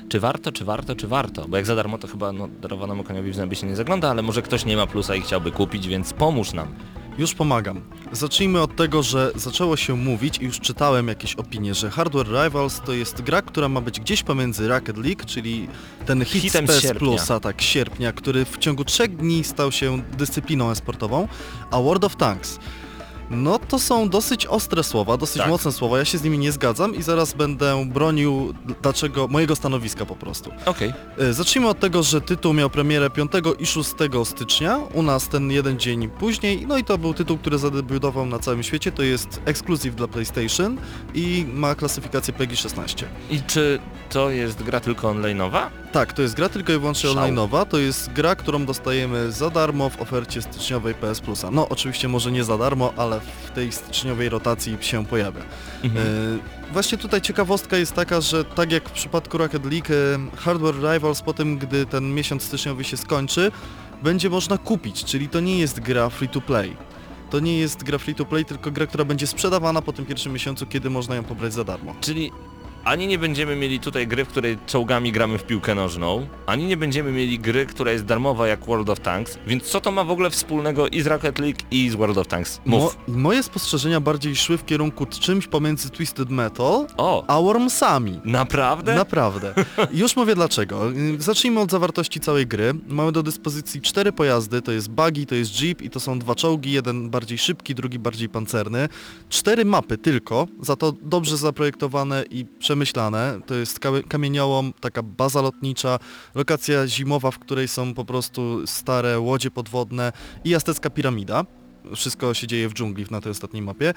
Czy warto, czy warto, czy warto? Bo jak za darmo to chyba no, darowanemu koniowi w zęby się nie zagląda, ale może ktoś nie ma plusa i chciałby kupić, więc pomóż nam. Już pomagam. Zacznijmy od tego, że zaczęło się mówić i już czytałem jakieś opinie, że Hardware Rivals to jest gra, która ma być gdzieś pomiędzy Rocket League, czyli ten hit Hitem z PS. Plusa, tak, sierpnia, który w ciągu trzech dni stał się dyscypliną esportową, a World of Tanks. No to są dosyć ostre słowa, dosyć Tak. mocne słowa, ja się z nimi nie zgadzam i zaraz będę bronił dlaczego, mojego stanowiska po prostu. Okej. E, Zacznijmy od tego, że tytuł miał premierę 5 i 6 stycznia, u nas ten jeden dzień później, no i to był tytuł, który zadebiutował na całym świecie, to jest ekskluzyw dla PlayStation i ma klasyfikację PEGI 16. I czy to jest gra tylko online'owa? Tak, to jest gra tylko i wyłącznie Szał. online'owa, to jest gra, którą dostajemy za darmo w ofercie styczniowej PS Plusa. No oczywiście może nie za darmo, ale w tej styczniowej rotacji się pojawia. Mhm. E, Właśnie tutaj ciekawostka jest taka, że tak jak w przypadku Rocket League, e, Hardware Rivals po tym, gdy ten miesiąc styczniowy się skończy, będzie można kupić, czyli to nie jest gra free to play. To nie jest gra free to play, tylko gra, która będzie sprzedawana po tym pierwszym miesiącu, kiedy można ją pobrać za darmo. Czyli ani nie będziemy mieli tutaj gry, w której czołgami gramy w piłkę nożną, ani nie będziemy mieli gry, która jest darmowa jak World of Tanks, więc co to ma w ogóle wspólnego i z Rocket League i z World of Tanks? Mo moje spostrzeżenia bardziej szły w kierunku czymś pomiędzy Twisted Metal O, a Wormsami. naprawdę? Naprawdę. Już mówię dlaczego. Zacznijmy od zawartości całej gry. Mamy do dyspozycji cztery pojazdy, to jest buggy, to jest jeep i to są dwa czołgi, jeden bardziej szybki, drugi bardziej pancerny. Cztery mapy tylko, za to dobrze zaprojektowane i przemyślane. To jest ka- kamieniołom, taka baza lotnicza, lokacja zimowa, w której są po prostu stare łodzie podwodne i aztecka piramida. Wszystko się dzieje w dżungli na tej ostatniej mapie. E,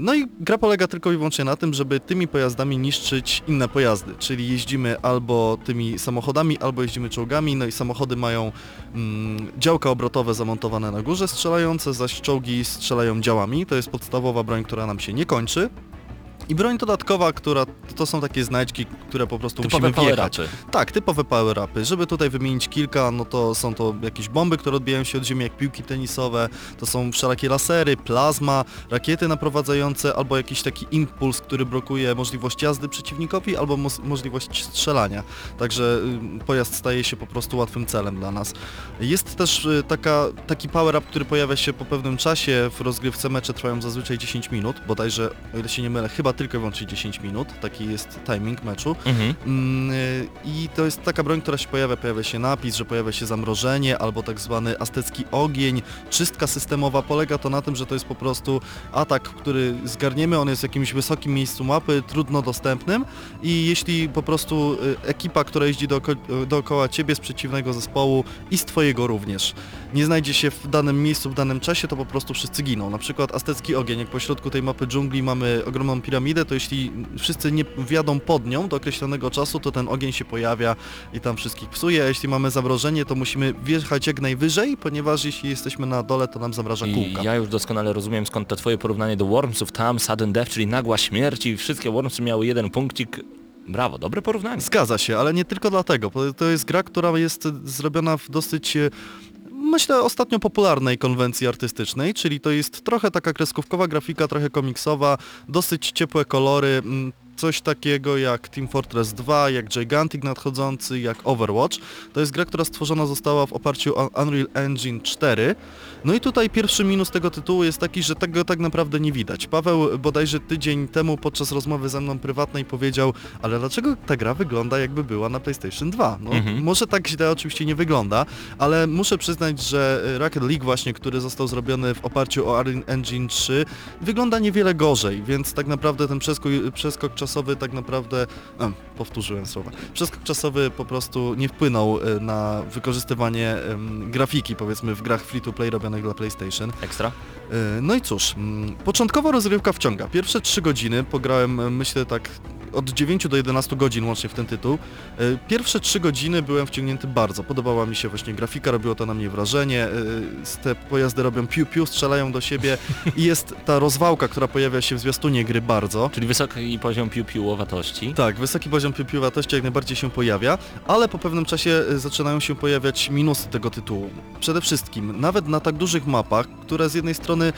No i gra polega tylko i wyłącznie na tym, żeby tymi pojazdami niszczyć inne pojazdy, czyli jeździmy albo tymi samochodami, albo jeździmy czołgami, no i samochody mają mm, działka obrotowe zamontowane na górze strzelające, zaś czołgi strzelają działami, to jest podstawowa broń, która nam się nie kończy. I broń dodatkowa, która to są takie znajdźki, które po prostu Typowe musimy wjechać. Tak, typowe power-upy. Żeby tutaj wymienić kilka, no to są to jakieś bomby, które odbijają się od ziemi jak piłki tenisowe, to są wszelakie lasery, plazma, rakiety naprowadzające albo jakiś taki impuls, który blokuje możliwość jazdy przeciwnikowi albo mos- możliwość strzelania. Także y, pojazd staje się po prostu łatwym celem dla nas. Jest też y, taka, taki power-up, który pojawia się po pewnym czasie w rozgrywce. Mecze trwają zazwyczaj 10 minut, bodajże, o ile się nie mylę, chyba tylko i wyłącznie 10 minut. Taki jest timing meczu. Mhm. Mm, y, I to jest taka broń, która się pojawia, pojawia się napis, że pojawia się zamrożenie albo tak zwany aztecki ogień, czystka systemowa. Polega to na tym, że to jest po prostu atak, który zgarniemy, on jest w jakimś wysokim miejscu mapy, trudno dostępnym i jeśli po prostu y, ekipa, która jeździ dooko dookoła ciebie z przeciwnego zespołu i z twojego również, nie znajdzie się w danym miejscu, w danym czasie, to po prostu wszyscy giną. Na przykład aztecki ogień, jak pośrodku tej mapy dżungli mamy ogromną piramidę, to jeśli wszyscy nie wjadą pod nią do określonego czasu, to ten ogień się pojawia i tam wszystkich psuje, a jeśli mamy zamrożenie, to musimy wjechać jak najwyżej, ponieważ jeśli jesteśmy na dole, to nam zamraża I kółka. ja już doskonale rozumiem skąd to twoje porównanie do Wormsów, tam sudden death, czyli nagła śmierć i wszystkie Wormsy miały jeden punkcik. Brawo, dobre porównanie. Zgadza się, ale nie tylko dlatego, bo to jest gra, która jest zrobiona w dosyć e, myślę ostatnio popularnej konwencji artystycznej, czyli to jest trochę taka kreskówkowa grafika, trochę komiksowa, dosyć ciepłe kolory, mm, coś takiego jak Team Fortress 2, jak Gigantic nadchodzący, jak Overwatch. To jest gra, która stworzona została w oparciu o Unreal Engine 4. No i tutaj pierwszy minus tego tytułu jest taki, że tego tak naprawdę nie widać. Paweł bodajże tydzień temu podczas rozmowy ze mną prywatnej powiedział, ale dlaczego ta gra wygląda jakby była na PlayStation 2? No, Mhm. może tak źle oczywiście nie wygląda, ale muszę przyznać, że Rocket League właśnie, który został zrobiony w oparciu o Unreal Engine 3, wygląda niewiele gorzej, więc tak naprawdę ten przeskok, przeskok czasowy tak naprawdę, powtórzyłem słowa, przeskok czasowy po prostu nie wpłynął e, na wykorzystywanie grafiki powiedzmy w grach free-to-play robionych dla PlayStation. Ekstra? E, No i cóż, mm, początkowo rozgrywka wciąga. Pierwsze trzy godziny pograłem, e, myślę tak, od 9 do 11 godzin łącznie w ten tytuł. Pierwsze 3 godziny byłem wciągnięty bardzo. Podobała mi się właśnie grafika, robiło to na mnie wrażenie. Te pojazdy robią piu-piu, strzelają do siebie i jest ta rozwałka, która pojawia się w zwiastunie gry bardzo. Czyli wysoki poziom piu-piułowatości. Tak, wysoki poziom piłowatości jak najbardziej się pojawia, ale po pewnym czasie y, zaczynają się pojawiać minusy tego tytułu. Przede wszystkim, nawet na tak dużych mapach, które z jednej strony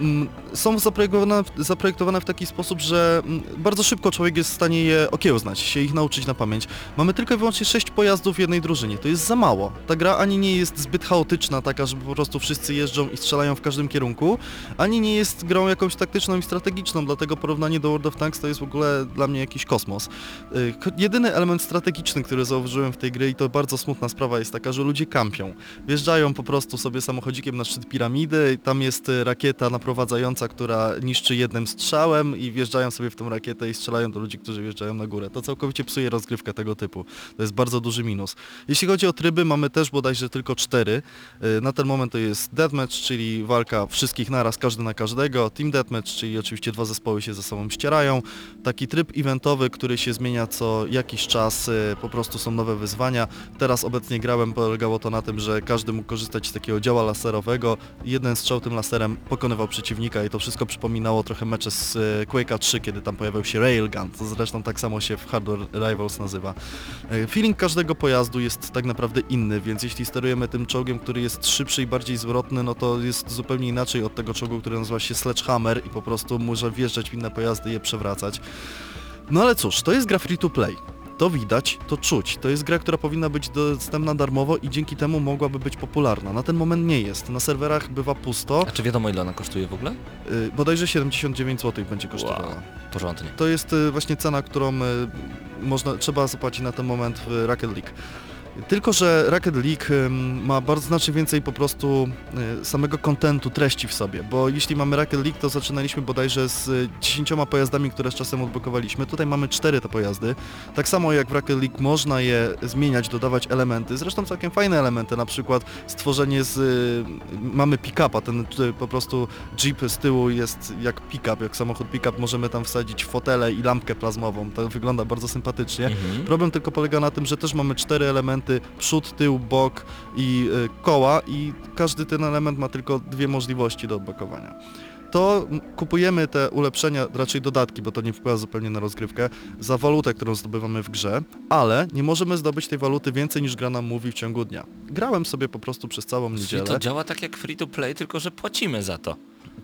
mm, są zaprojektowane, zaprojektowane w taki sposób, że mm, bardzo szybko człowiek jest w stanie je okiełznać, się ich nauczyć na pamięć. Mamy tylko i wyłącznie 6 pojazdów w jednej drużynie, to jest za mało. Ta gra ani nie jest zbyt chaotyczna, taka, żeby po prostu wszyscy jeżdżą i strzelają w każdym kierunku, ani nie jest grą jakąś taktyczną i strategiczną, dlatego porównanie do World of Tanks to jest w ogóle dla mnie jakiś kosmos. Y, Jedyny element strategiczny, który zauważyłem w tej gry i to bardzo smutna sprawa jest taka, że ludzie kampią. Wjeżdżają po prostu sobie samochodzikiem na szczyt piramidy, tam jest y, rakieta naprowadzająca, która niszczy jednym strzałem i wjeżdżają sobie w tą rakietę i strzelają do ludzi, którzy wjeżdżają na górę. To całkowicie psuje rozgrywkę tego typu. To jest bardzo duży minus. Jeśli chodzi o tryby, mamy też bodajże tylko cztery. Y, Na ten moment to jest deathmatch, czyli walka wszystkich naraz, każdy na każdego. Team deathmatch, czyli oczywiście dwa zespoły się ze sobą ścierają. Taki tryb eventowy, który się zmienia co jakiś czas, y, po prostu są nowe wyzwania. Teraz obecnie grałem, polegało to na tym, że każdy mógł korzystać z takiego działa laserowego. Jeden strzał tym laserem pokonywał przeciwnika i to wszystko przypominało trochę mecze z y, Quake'a 3, kiedy tam pojawiał się Railgun, to zresztą tak samo się w Hardware Rivals nazywa. E, Feeling każdego pojazdu jest tak naprawdę inny, więc jeśli sterujemy tym czołgiem, który jest szybszy i bardziej zwrotny, no to jest zupełnie inaczej od tego czołgu, który nazywa się Sledgehammer i po prostu może wjeżdżać w inne pojazdy i je przewracać. No ale cóż, to jest gra free to play. To widać, to czuć. To jest gra, która powinna być dostępna darmowo i dzięki temu mogłaby być popularna. Na ten moment nie jest. Na serwerach bywa pusto. A czy wiadomo ile ona kosztuje w ogóle? Yy, bodajże 79 zł będzie kosztowała. Wow. Porządnie. To jest y, właśnie cena, którą y, można, trzeba zapłacić na ten moment w Rocket League. Tylko, że Rocket League ma bardzo znacznie więcej po prostu y, samego kontentu, treści w sobie, bo jeśli mamy Rocket League, to zaczynaliśmy bodajże z y, 10 pojazdami, które z czasem odblokowaliśmy. Tutaj mamy 4 te pojazdy. Tak samo jak w Rocket League można je zmieniać, dodawać elementy, zresztą całkiem fajne elementy, na przykład stworzenie z... Y, mamy pick-upa, ten po prostu jeep z tyłu jest jak pick-up, jak samochód pick-up, możemy tam wsadzić fotele i lampkę plazmową, to wygląda bardzo sympatycznie. Mhm. Problem tylko polega na tym, że też mamy cztery elementy, przód, tył, bok i y, koła i każdy ten element ma tylko dwie możliwości do odblokowania. To kupujemy te ulepszenia, raczej dodatki, bo to nie wpływa zupełnie na rozgrywkę, za walutę, którą zdobywamy w grze, ale nie możemy zdobyć tej waluty więcej niż gra nam mówi w ciągu dnia. Grałem sobie po prostu przez całą Czyli niedzielę. to działa tak jak free to play, tylko że płacimy za to.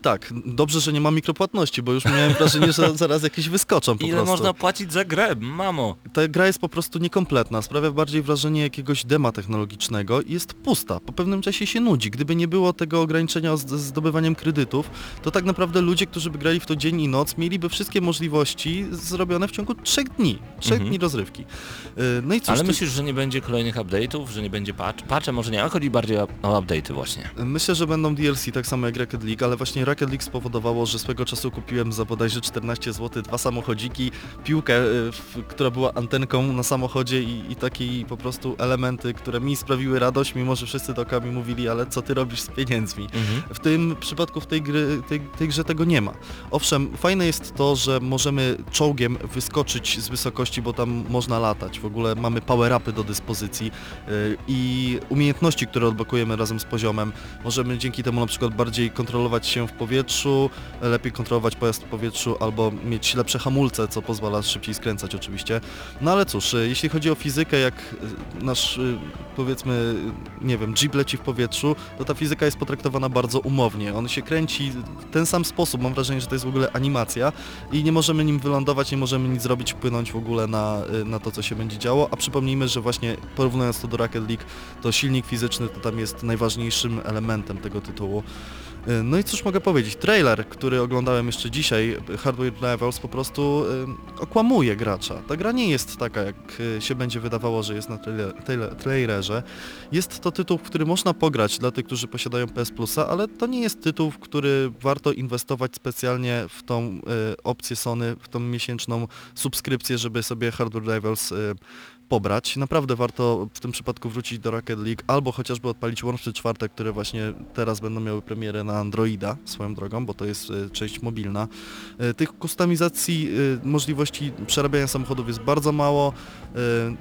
Tak, dobrze, że nie ma mikropłatności, bo już miałem wrażenie, że zaraz jakieś wyskoczą po Ile prostu. można płacić za grę, mamo? Ta gra jest po prostu niekompletna, sprawia bardziej wrażenie jakiegoś dema technologicznego i jest pusta. Po pewnym czasie się nudzi. Gdyby nie było tego ograniczenia z zdobywaniem kredytów, to tak naprawdę ludzie, którzy by grali w to dzień i noc, mieliby wszystkie możliwości zrobione w ciągu trzech dni. Trzech Mhm. dni rozrywki. Yy, No i cóż, Ale ty- myślisz, że nie będzie kolejnych update'ów, że nie będzie patch? Patche może nie, ale chodzi bardziej o, o update'y właśnie. Myślę, że będą DLC tak samo jak Rocket League, ale właśnie Rocket League spowodowało, że swego czasu kupiłem za bodajże 14 zł dwa samochodziki, piłkę, w, która była antenką na samochodzie i, i takie po prostu elementy, które mi sprawiły radość, mimo że wszyscy dookoła mi mówili, ale co ty robisz z pieniędzmi? Mhm. W tym przypadku w tej, gry, tej, tej grze tego nie ma. Owszem, fajne jest to, że możemy czołgiem wyskoczyć z wysokości, bo tam można latać. W ogóle mamy power-upy do dyspozycji yy, i umiejętności, które odblokujemy razem z poziomem. Możemy dzięki temu na przykład bardziej kontrolować się w powietrzu, lepiej kontrolować pojazd w powietrzu albo mieć lepsze hamulce, co pozwala szybciej skręcać oczywiście. No ale cóż, yy, jeśli chodzi o fizykę, jak yy, nasz yy, powiedzmy, nie wiem, jeep leci w powietrzu, to ta fizyka jest potraktowana bardzo umownie. On się kręci w ten sam sposób, mam wrażenie, że to jest w ogóle animacja i nie możemy nim wylądować, nie możemy nic zrobić, wpłynąć w ogóle na, y, na to, co się będzie działo, a przypomnijmy, że właśnie porównując to do Rocket League, to silnik fizyczny to tam jest najważniejszym elementem tego tytułu. Y, No i cóż mogę powiedzieć, trailer, który oglądałem jeszcze dzisiaj, Hardware Rivals, po prostu y, okłamuje gracza. Ta gra nie jest taka, jak y, się będzie wydawało, że jest na trailer, trailer, trailerze. Jest to tytuł, w który można pograć dla tych, którzy posiadają PS Plusa, ale to nie jest tytuł, w który warto inwestować specjalnie w tą opcję Sony, w tą miesięczną subskrypcję, żeby sobie Hardware Rivals pobrać. Naprawdę warto w tym przypadku wrócić do Rocket League albo chociażby odpalić łączny czwartek, które właśnie teraz będą miały premierę na Androida swoją drogą, bo to jest e, część mobilna. E, Tych kustomizacji, e, możliwości przerabiania samochodów jest bardzo mało.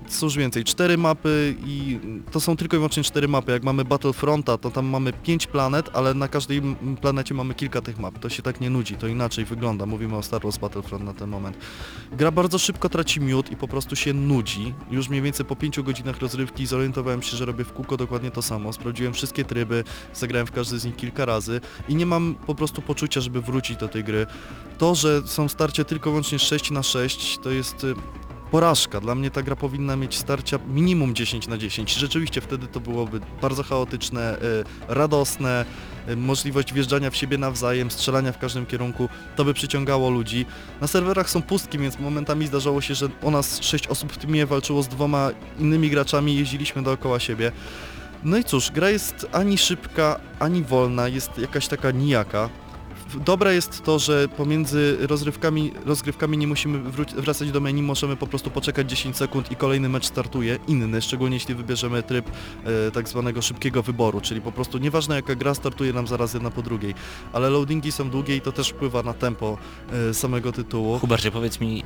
Cóż więcej, cztery mapy i to są tylko i wyłącznie cztery mapy. Jak mamy Battlefronta, to tam mamy pięć planet, ale na każdej planecie mamy kilka tych map. To się tak nie nudzi, to inaczej wygląda. Mówimy o Star Wars Battlefront na ten moment. Gra bardzo szybko traci miód i po prostu się nudzi. Już mniej więcej po pięciu godzinach rozrywki zorientowałem się, że robię w kółko dokładnie to samo. Sprawdziłem wszystkie tryby, zagrałem w każdy z nich kilka razy i nie mam po prostu poczucia, żeby wrócić do tej gry. To, że są starcia tylko i wyłącznie 6 na 6 to jest y, porażka. Dla mnie ta gra powinna mieć starcia minimum 10 na 10. Rzeczywiście wtedy to byłoby bardzo chaotyczne, y, radosne, możliwość wjeżdżania w siebie nawzajem, strzelania w każdym kierunku, to by przyciągało ludzi. Na serwerach są pustki, więc momentami zdarzało się, że u nas 6 osób w teamie walczyło z dwoma innymi graczami, jeździliśmy dookoła siebie. No i cóż, gra jest ani szybka, ani wolna, jest jakaś taka nijaka. Dobre jest to, że pomiędzy rozrywkami, rozgrywkami nie musimy wracać do menu, możemy po prostu poczekać 10 sekund i kolejny mecz startuje, inny, szczególnie jeśli wybierzemy tryb e, tak zwanego szybkiego wyboru, czyli po prostu nieważne jaka gra startuje nam zaraz jedna po drugiej, ale loadingi są długie i to też wpływa na tempo e, samego tytułu. Hubercie, powiedz mi,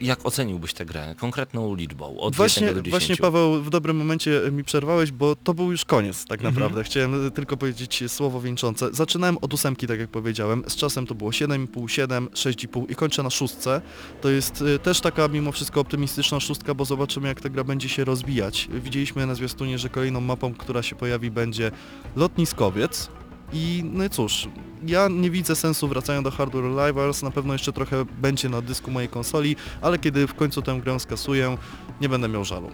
jak oceniłbyś tę grę konkretną liczbą od Właśnie, 1 do 10? właśnie Paweł w dobrym momencie mi przerwałeś, bo to był już koniec tak Mhm. naprawdę. Chciałem tylko powiedzieć słowo wieńczące. Zaczynałem od ósemki, tak jak powiedziałem. Z czasem to było 7,5, 7, 6,5 i kończę na szóstce. To jest y, też taka mimo wszystko optymistyczna szóstka, bo zobaczymy jak ta gra będzie się rozwijać. Widzieliśmy na zwiastunie, że kolejną mapą, która się pojawi będzie lotniskowiec. I no i cóż, ja nie widzę sensu wracania do Hardware Rivals, na pewno jeszcze trochę będzie na dysku mojej konsoli, ale kiedy w końcu tę grę skasuję, nie będę miał żalu.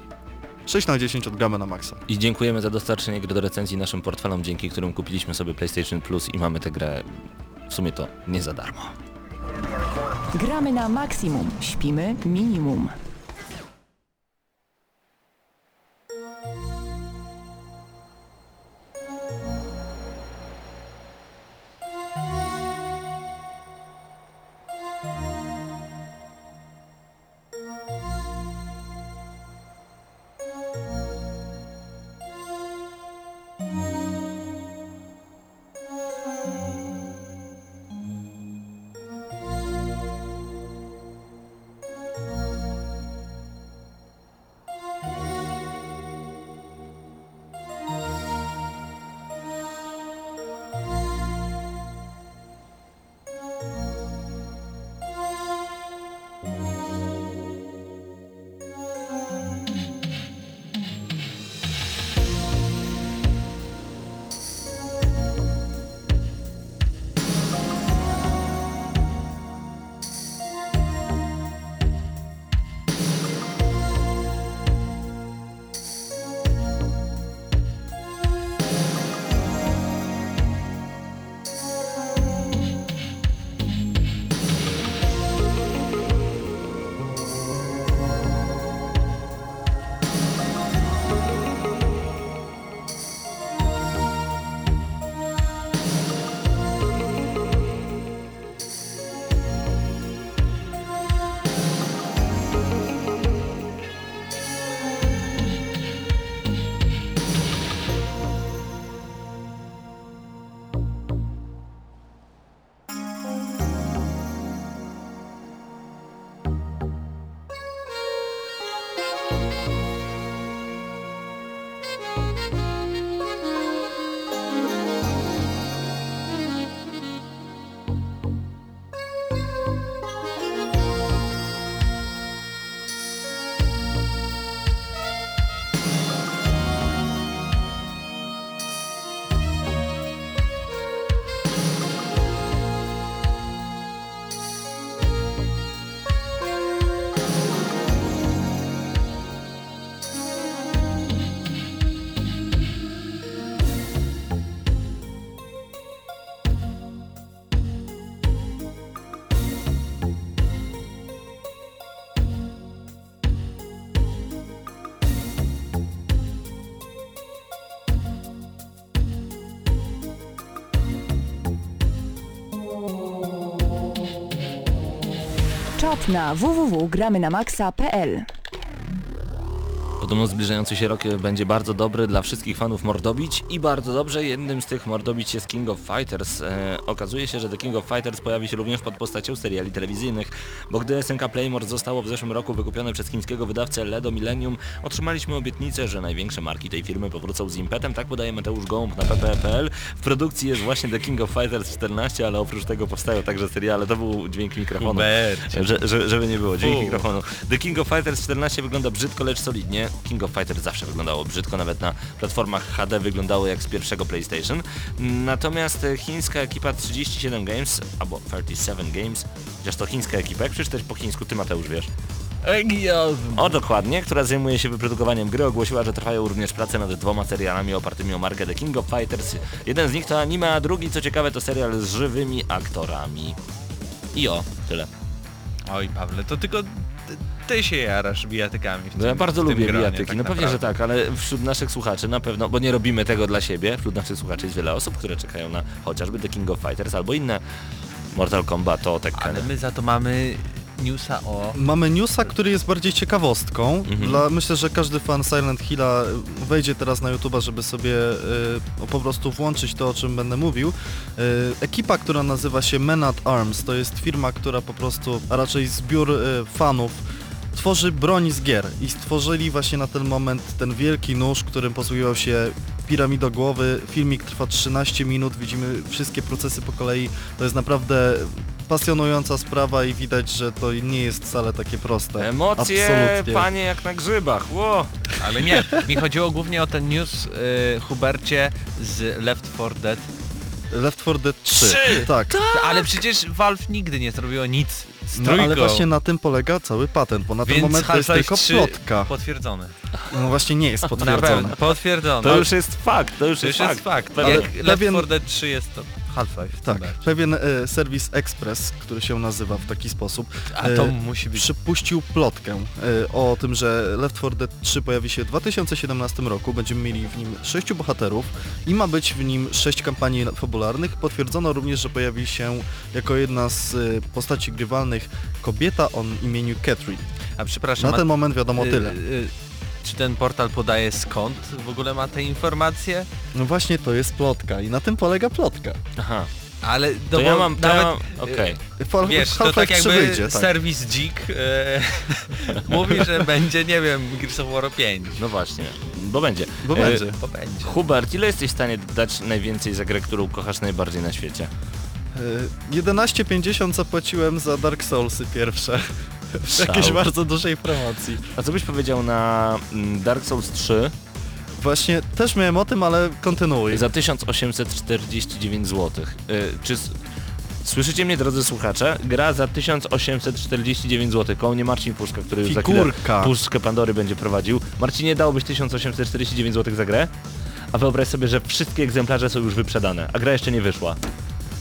6 na 10 odgramy na maksa. I dziękujemy za dostarczenie gry do recenzji naszym portfelom, dzięki którym kupiliśmy sobie PlayStation Plus i mamy tę grę w sumie to nie za darmo. Gramy na maksimum, śpimy minimum. Na www.gramynamaxa.pl Podobno zbliżający się rok będzie bardzo dobry dla wszystkich fanów Mordobić i bardzo dobrze jednym z tych Mordobić jest King of Fighters. E, okazuje się, że The King of Fighters pojawi się również pod postacią seriali telewizyjnych, bo gdy SNK Playmore zostało w zeszłym roku wykupione przez chińskiego wydawcę Ledo Millennium, otrzymaliśmy obietnicę, że największe marki tej firmy powrócą z impetem, tak podaje Mateusz Gołąb na pp.pl. W produkcji jest właśnie The King of Fighters 14, ale oprócz tego powstają także seriale, to był dźwięk mikrofonu. Że, że, żeby nie było, dźwięk Fu. mikrofonu. The King of Fighters 14 wygląda brzydko, lecz solidnie. King of Fighters zawsze wyglądało brzydko, nawet na platformach HD wyglądało jak z pierwszego PlayStation. Natomiast e, chińska ekipa 37 Games, albo 37 Games, chociaż to chińska ekipa, jak przeczytać po chińsku, ty Mateusz wiesz. O dokładnie, która zajmuje się wyprodukowaniem gry, ogłosiła, że trwają również prace nad dwoma serialami opartymi o markę The King of Fighters. Jeden z nich to anime, a drugi, co ciekawe, to serial z żywymi aktorami. I o, tyle. Oj Pawle, to tylko ty, się jarasz bijatykami tym, No ja bardzo lubię gronie, bijatyki, tak no pewnie, że tak, ale wśród naszych słuchaczy na pewno, bo nie robimy tego dla siebie, wśród naszych słuchaczy jest wiele osób, które czekają na chociażby The King of Fighters albo inne Mortal Kombat, to Tekken. Ale my za to mamy newsa o... Mamy newsa, który jest bardziej ciekawostką. Mhm. Dla, myślę, że każdy fan Silent Hilla wejdzie teraz na YouTube'a, żeby sobie y, po prostu włączyć to, o czym będę mówił. Y, ekipa, która nazywa się Men at Arms, to jest firma, która po prostu, a raczej zbiór y, fanów, tworzy broń z gier i stworzyli właśnie na ten moment ten wielki nóż, którym posługiwał się piramidogłowy. Filmik trwa 13 minut, widzimy wszystkie procesy po kolei. To jest naprawdę pasjonująca sprawa i widać, że to nie jest wcale takie proste. Emocje, Absolutnie. panie, jak na grzybach, ło! Ale nie, mi chodziło głównie o ten news, y, Hubercie, z Left 4 Dead. Left 4 Dead 3. Trzy! Tak. Ale przecież Valve nigdy nie zrobiło nic z No, trójką. ale właśnie na tym polega cały patent, bo na ten Więc moment to jest Half-Life tylko 3 plotka. Potwierdzony. No właśnie nie jest Na potwierdzone. pewno, potwierdzony. To już jest fakt, to już To jest już fakt. jest fakt. Jak Ale Left pewien- 4 Dead 3 jest to Half-Life. Tak, Hubercie. pewien e, serwis Express, który się nazywa w taki sposób, A to e, musi być... przypuścił plotkę e, o tym, że Left 4 Dead 3 pojawi się w 2017 roku. Będziemy mieli w nim sześciu bohaterów i ma być w nim sześć kampanii fabularnych. Potwierdzono również, że pojawi się jako jedna z e, postaci grywalnych kobieta o imieniu Catherine. A przepraszam, Na ten moment wiadomo y, tyle. Y, Czy ten portal podaje skąd w ogóle ma te informacje? No właśnie to jest plotka i na tym polega plotka. Aha, Ale no to bo ja mam, to ja nawet, mam, okej. Fal- Wiesz, to tak 3 jakby wyjdzie, tak. serwis Dzik e, mówi, że będzie, nie wiem, Gears of War 5. No właśnie, bo będzie. Bo E, będzie. To będzie. Hubert, ile jesteś w stanie dać najwięcej za grę, którą kochasz najbardziej na świecie? Y, 11,50 zapłaciłem za Dark Soulsy pierwsze. W jakiejś bardzo dużej promocji. A co byś powiedział na mm, Dark Souls 3 Właśnie też miałem o tym, ale kontynuuj. za 1849 zł? Y, czy s- słyszycie mnie drodzy słuchacze? Gra za 1849 zł. Koło mnie Marcin Puszka, który już za chwilę Figurka. Puszkę Pandory będzie prowadził. Marcinie dałbyś 1849 zł za grę? A wyobraź sobie, że wszystkie egzemplarze są już wyprzedane, a gra jeszcze nie wyszła.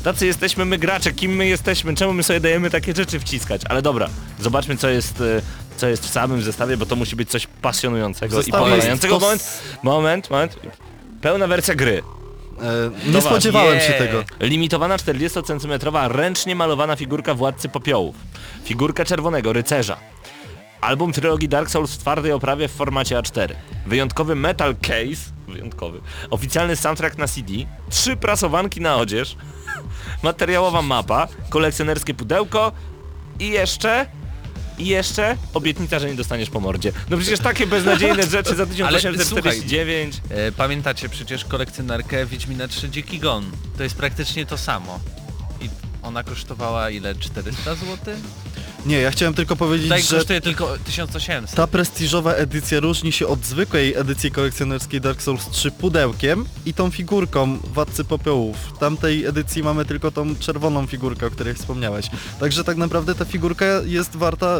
Tacy jesteśmy my gracze, kim my jesteśmy, czemu my sobie dajemy takie rzeczy wciskać? Ale dobra, zobaczmy co jest, y, co jest w samym zestawie, bo to musi być coś pasjonującego i powalającego. to Moment, moment, moment. Pełna wersja gry. E, nie spodziewałem się Nie. tego. Limitowana 40-centymetrowa, ręcznie malowana figurka Władcy Popiołów. Figurka Czerwonego Rycerza. Album trylogii Dark Souls w twardej oprawie w formacie A4. Wyjątkowy metal case, wyjątkowy. Oficjalny soundtrack na CD. Trzy prasowanki na odzież. Materiałowa mapa. Kolekcjonerskie pudełko. I jeszcze... I jeszcze obietnica, że nie dostaniesz po mordzie. No przecież takie beznadziejne rzeczy za 1849. E, pamiętacie przecież kolekcjonerkę Wiedźmina 3 Dziki Gon? To jest praktycznie to samo. Ona kosztowała ile? 400 zł? Nie, ja chciałem tylko powiedzieć, Tutaj że kosztuje tylko 1800. ta prestiżowa edycja różni się od zwykłej edycji kolekcjonerskiej Dark Souls 3 pudełkiem i tą figurką Władcy Popiołów. W tamtej edycji mamy tylko tą czerwoną figurkę, o której wspomniałeś. Także tak naprawdę ta figurka jest warta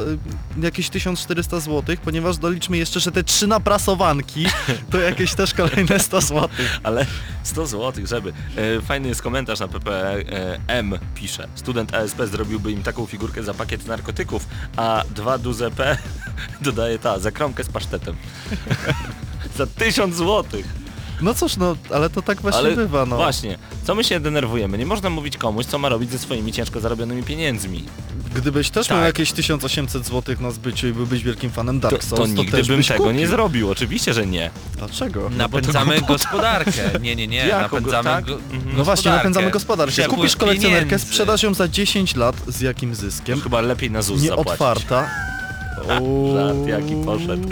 y, jakieś 1400 zł, ponieważ doliczmy jeszcze, że te trzy naprasowanki to jakieś też kolejne 100 zł. Ale 100 zł, żeby. E, fajny jest komentarz na PP e, M pisze. Student ASP zrobiłby im taką figurkę za pakiet narkotyków, a dwa duże P dodaje ta, za kromkę z pasztetem. za 1000 zł. No cóż, no, ale to tak właśnie Ale bywa, no. właśnie, co my się denerwujemy? Nie można mówić komuś, co ma robić ze swoimi ciężko zarobionymi pieniędzmi. Gdybyś też miał Tak. jakieś 1800 zł na zbyciu i byłbyś wielkim fanem To, Dark Souls, to to, nigdy też bym byś tego kupił. nie zrobił, oczywiście, że nie. Dlaczego? Napędzamy gospodarkę. Nie, nie, nie. Jaką go- napędzamy tak? go, Mhm. No właśnie, napędzamy gospodarkę. Przepływ Kupisz kolekcjonerkę, pieniędzy. sprzedasz ją za 10 lat, z jakim zyskiem? Chyba lepiej na ZUS Nie zapłacić. otwarta. Żart jaki poszedł.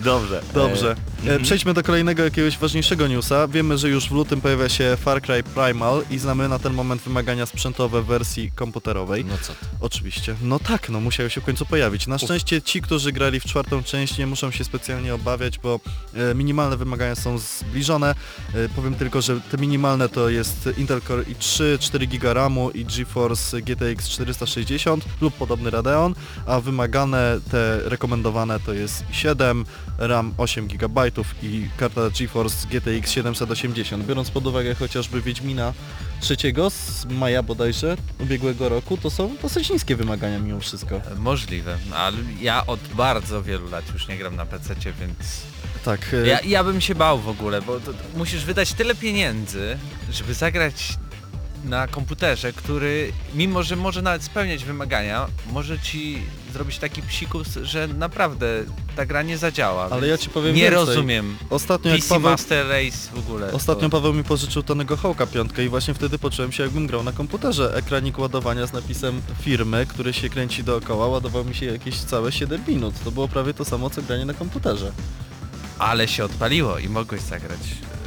Dobrze. Dobrze. E, E, mhm. Przejdźmy do kolejnego jakiegoś ważniejszego newsa. Wiemy, że już w lutym pojawia się Far Cry Primal i znamy na ten moment wymagania sprzętowe w wersji komputerowej. No co ty. Oczywiście. No tak, no musiały się w końcu pojawić. Na szczęście ci, którzy grali w czwartą część nie muszą się specjalnie obawiać, bo e, minimalne wymagania są zbliżone. E, powiem tylko, że te minimalne to jest Intel Core i3, 4 GB RAMu i GeForce GTX 460 lub podobny Radeon, a wymagane, te rekomendowane to jest 7, RAM 8 GB i karta GeForce GTX 780. Biorąc pod uwagę chociażby Wiedźmina trzeciego z maja bodajże ubiegłego roku, to są dosyć niskie wymagania mimo wszystko. Możliwe, ale ja od bardzo wielu lat już nie gram na PC, więc Tak, e, ja, ja bym się bał w ogóle, bo to, to musisz wydać tyle pieniędzy, żeby zagrać na komputerze, który mimo, że może nawet spełniać wymagania, może ci zrobić taki psikus, że naprawdę ta gra nie zadziała. ale ja ci powiem Nie więcej. rozumiem. Ostatnio jak PC Paweł, Master Race w ogóle. ostatnio. Paweł mi pożyczył Tonego Hołka piątkę i właśnie wtedy poczułem się jakbym grał na komputerze. Ekranik ładowania z napisem firmy, który się kręci dookoła, ładował mi się jakieś całe 7 minut. To było prawie to samo co granie na komputerze. Ale się odpaliło i mogłeś zagrać.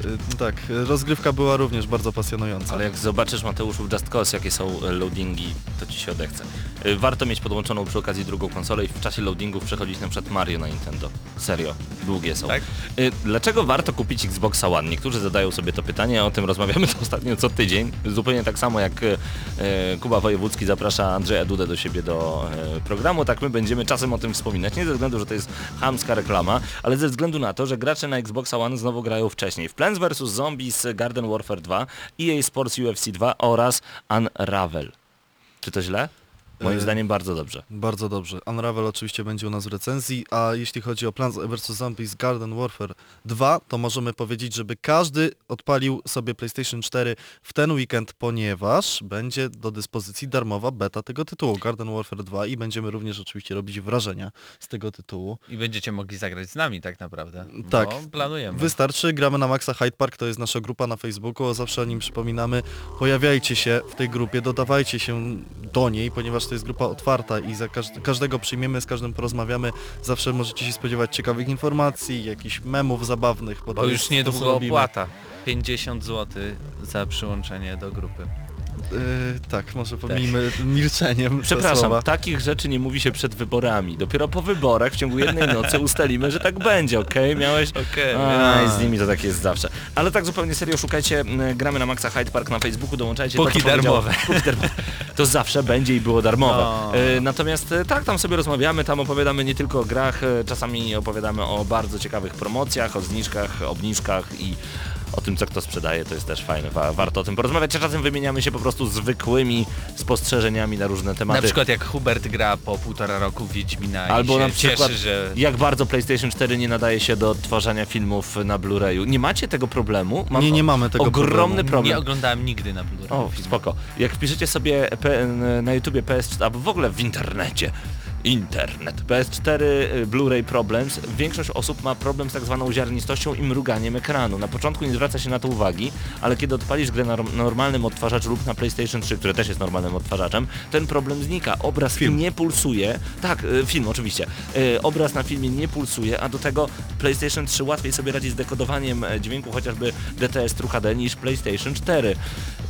E, Tak, rozgrywka była również bardzo pasjonująca. Ale jak zobaczysz Mateuszu w Just Cause, jakie są e, loadingi, to ci się odechce. E, Warto mieć podłączoną przy okazji drugą konsolę i w czasie loadingów przechodzić na przykład Mario na Nintendo. Serio, długie są. Tak? E, Dlaczego warto kupić Xboxa One? Niektórzy zadają sobie to pytanie, o tym rozmawiamy to ostatnio co tydzień. Zupełnie tak samo jak Kuba Wojewódzki zaprasza Andrzeja Dudę do siebie do e, programu, tak my będziemy czasem o tym wspominać. Nie ze względu, że to jest chamska reklama, ale ze względu na to, że gracze na Xboxa One znowu grają wcześniej. W Plants vs. Zombies Garden Warfare 2, EA Sports UFC 2 oraz Unravel. Czy to źle? Moim E, zdaniem bardzo dobrze. Bardzo dobrze. Unravel oczywiście będzie u nas w recenzji, a jeśli chodzi o Plants vs. Zombies Garden Warfare 2, to możemy powiedzieć, żeby każdy odpalił sobie PlayStation 4 w ten weekend, ponieważ będzie do dyspozycji darmowa beta tego tytułu Garden Warfare 2 i będziemy również oczywiście robić wrażenia z tego tytułu. I będziecie mogli zagrać z nami tak naprawdę. Tak. Bo planujemy. Wystarczy, gramy na Maxa Hyde Park, to jest nasza grupa na Facebooku, zawsze o nim przypominamy. Pojawiajcie się w tej grupie, dodawajcie się do niej, ponieważ to jest grupa otwarta i za każd- każdego przyjmiemy, z każdym porozmawiamy. Zawsze możecie się spodziewać ciekawych informacji, jakichś memów zabawnych. Bo to już niedługo opłata. 50 zł za przyłączenie do grupy. Yy, tak, może pomijmy milczeniem te Przepraszam, takich rzeczy nie mówi się przed wyborami. Dopiero po wyborach w ciągu jednej nocy ustalimy, że tak będzie, okej? Miałeś... Okej. I z nimi to tak jest zawsze. Ale tak zupełnie serio, szukajcie, gramy na Maxa Hyde Park na Facebooku, dołączajcie. Póki to, co powiedziałem. darmowe. Póki darmowe. To zawsze będzie i było darmowe. No. E, natomiast e, tak, tam sobie rozmawiamy, tam opowiadamy nie tylko o grach, e, czasami opowiadamy o bardzo ciekawych promocjach, o zniżkach, obniżkach i o tym, co kto sprzedaje, to jest też fajne, wa warto o tym porozmawiać, a czasem wymieniamy się po prostu zwykłymi spostrzeżeniami na różne tematy. Na przykład jak Hubert gra po półtora roku w Wiedźmina Albo i się na przykład cieszy, że... jak bardzo PlayStation 4 nie nadaje się do odtwarzania filmów na Blu-rayu. Nie macie tego problemu? Nie, nie mamy tego ogromny problemu. problem. Nie oglądałem nigdy na Blu-ray. O, spoko. Jak wpiszecie sobie na YouTubie PS4, albo w ogóle w internecie, internet, PS4 y, Blu-ray Problems, większość osób ma problem z tak zwaną ziarnistością i mruganiem ekranu. Na początku nie zwraca się na to uwagi, ale kiedy odpalisz grę na norm- normalnym odtwarzaczu lub na PlayStation 3, które też jest normalnym odtwarzaczem, ten problem znika. Obraz Film. nie pulsuje. Tak, y, film oczywiście. Y, Obraz na filmie nie pulsuje, a do tego PlayStation 3 łatwiej sobie radzi z dekodowaniem e, dźwięku chociażby DTS True HD niż PlayStation 4.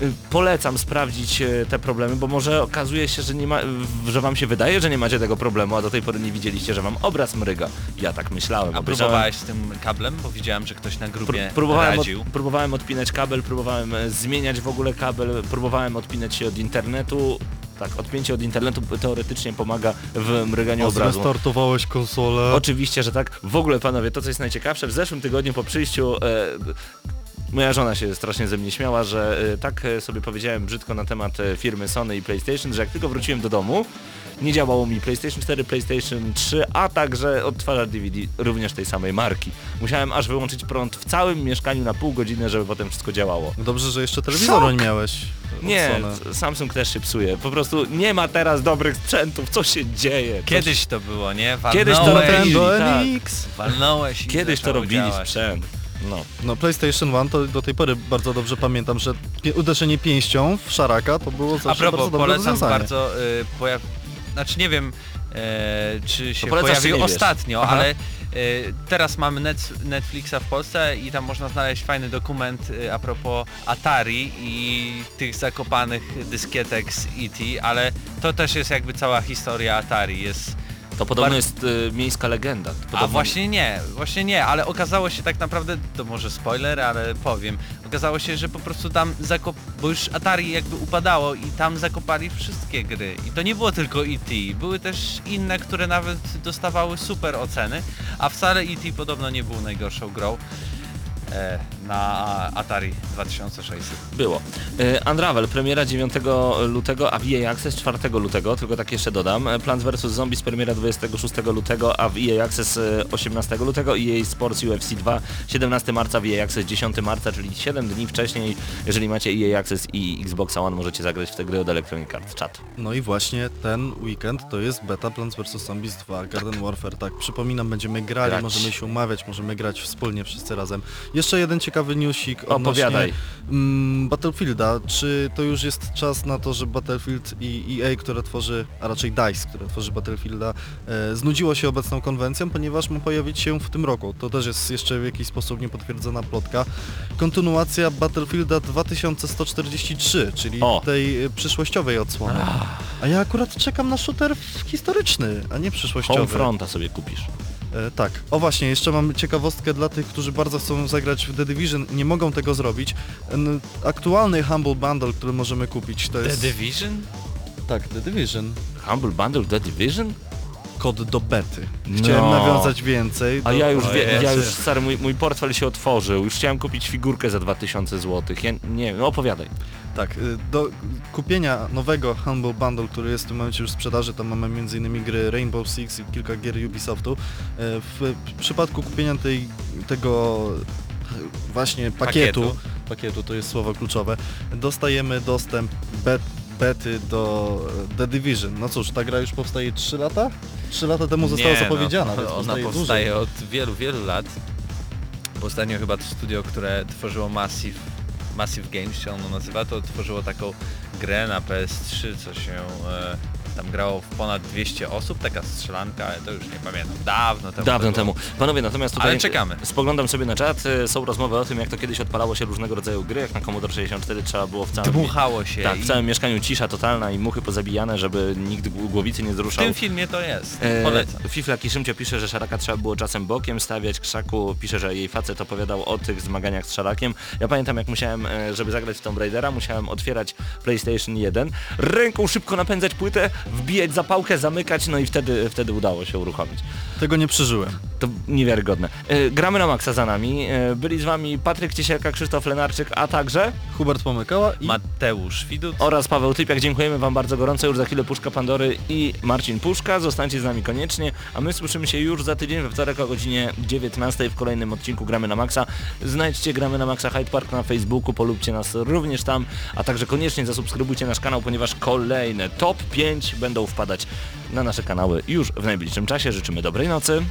Y, Polecam sprawdzić e, te problemy, bo może okazuje się, że, nie ma, że wam się wydaje, że nie macie tego problemu, a do tej pory nie widzieliście, że wam obraz mryga. Ja tak myślałem. A obejrzałem- próbowałeś z tym kablem? Bo widziałem, że ktoś na Pró- grupie próbowałem, radził. od, próbowałem odpinać kabel, próbowałem e, zmieniać w ogóle kabel, próbowałem odpinać się od internetu. Tak, odpięcie od internetu teoretycznie pomaga w mryganiu A obrazu. zrestartowałeś konsolę. Oczywiście, że tak. W ogóle panowie, to co jest najciekawsze, w zeszłym tygodniu po przyjściu e, moja żona się strasznie ze mnie śmiała, że e, tak e, sobie powiedziałem brzydko na temat firmy Sony i PlayStation, że jak tylko wróciłem do domu Nie działało mi PlayStation 4, PlayStation 3, a także odtwarzacz DVD również tej samej marki. Musiałem aż wyłączyć prąd w całym mieszkaniu na pół godziny, żeby potem wszystko działało. Dobrze, że jeszcze telewizor nie miałeś. Nie, Odsłonę. Samsung też się psuje. Po prostu nie ma teraz dobrych sprzętów. Co się dzieje? Kiedyś to było, nie? Kiedyś to Walnąłeś, robili, tak. Walnąłeś Kiedyś to robili działać. sprzęt. No. No PlayStation 1 to do tej pory bardzo dobrze pamiętam, że uderzenie pięścią w szaraka to było zawsze A propos, bardzo dobre polecam rozwiązanie. bardzo, y, pojaw... znaczy nie wiem, e, czy się polecasz, czy pojawił nie wiesz? ostatnio, Aha. ale y, teraz mamy net, Netflixa w Polsce i tam można znaleźć fajny dokument y, a propos Atari i tych zakopanych dyskietek z E.T., ale to też jest jakby cała historia Atari, jest To podobno jest y, miejska legenda. Podobno... A właśnie nie, właśnie nie, ale okazało się tak naprawdę, to może spoiler, ale powiem, okazało się, że po prostu tam zakop... bo już Atari jakby upadało i tam zakopali wszystkie gry. I to nie było tylko E.T., były też inne, które nawet dostawały super oceny, a wcale E.T. podobno nie był najgorszą grą e, na Atari 2600. Było. Y, Unravel, premiera 9 lutego, a w EA Access 4 lutego, tylko tak jeszcze dodam. E, Plants vs. Zombies premiera 26 lutego, a w EA Access y, 18 lutego, EA Sports UFC 2 17 marca, w EA Access 10 marca, czyli 7 dni wcześniej. Jeżeli macie EA Access i Xbox One, możecie zagrać w te gry od Electronic Arts Chat. No i właśnie ten weekend to jest beta Plants vs. Zombies 2 Garden Warfare, tak, przypominam, będziemy grali, Grać. możemy się umawiać, możemy grać wspólnie wszyscy razem. Jeszcze jeden ciekawy newsik odnośnie Opowiadaj. mm, Battlefielda. Czy to już jest czas na to, że Battlefield i EA, które tworzy, a raczej DICE, które tworzy Battlefielda, e, znudziło się obecną konwencją, ponieważ ma pojawić się w tym roku. To też jest jeszcze w jakiś sposób niepotwierdzona plotka. Kontynuacja Battlefielda 2143, czyli O. tej e, przyszłościowej odsłony. A ja akurat czekam na shooter w- historyczny, a nie przyszłościowy. Homefronta sobie kupisz. E, tak. O właśnie, jeszcze mam ciekawostkę dla tych, którzy bardzo chcą zagrać w The Division, nie mogą tego zrobić. N- Aktualny Humble Bundle, który możemy kupić, to The jest... Division? Tak, The Division. Humble Bundle The Division? Kod do bety. Chciałem No. nawiązać więcej. A do... ja już, O wie, ja Jezu. już stary, mój, mój portfel się otworzył. Już chciałem kupić figurkę za 2000 zł. Ja nie no opowiadaj. Tak, y, do kupienia nowego Humble Bundle, który jest w tym momencie już w sprzedaży, tam mamy m.in. gry Rainbow Six i kilka gier Ubisoftu. E, W przypadku kupienia tej, tego e, właśnie pakietu, Pakietu. pakietu, to jest słowo kluczowe, dostajemy dostęp bet, bety do The Division. No cóż, ta gra już powstaje 3 lata? 3 lata temu została Nie, zapowiedziana, no, więc ona powstaje dłużej. od wielu, wielu lat. Ostatnio chyba to studio, które tworzyło Massive, Massive Games się ono nazywa, to tworzyło taką grę na PS3, co się e, tam grało w ponad 200 osób, taka strzelanka, ale to już nie pamiętam, dawno temu. Dawno temu. Panowie, natomiast tutaj Ale czekamy. spoglądam sobie na czat, y, są rozmowy o tym, jak to kiedyś odpalało się różnego rodzaju gry, jak na Commodore 64 trzeba było w całym... Dmuchało się Tak, w całym mieszkaniu cisza totalna i muchy pozabijane, żeby nikt gł- głowicy nie w wzruszał. tym filmie to jest, E, polecam. Fifla Kiszymcio pisze, że Szaraka trzeba było czasem bokiem stawiać, Krzaku pisze, że jej facet opowiadał o tych zmaganiach z Szarakiem. Ja pamiętam jak musiałem, e, żeby zagrać w Tomb Raidera, musiałem otwierać PlayStation 1, ręką szybko napędzać płytę, wbijać zapałkę, zamykać, no i wtedy, wtedy udało się uruchomić. Tego nie przeżyłem. To niewiarygodne. E, gramy na maksa za nami. E, byli z wami Patryk Ciesielka, Krzysztof Lenarczyk, a także Hubert Pomykała i Mateusz Widut. oraz Paweł Typiak. Dziękujemy wam bardzo gorąco. Już za chwilę Puszka Pandory i Marcin Puszka. Zostańcie z nami koniecznie, a my słyszymy się już za tydzień we wtorek o godzinie 19 w kolejnym odcinku Gramy na Maxa. Znajdźcie Gramy na Maxa Hyde Park na Facebooku, polubcie nas również tam, a także koniecznie zasubskrybujcie nasz kanał, ponieważ kolejne top 5 będą wpadać na nasze kanały już w najbliższym czasie. Życzymy dobrej nocy.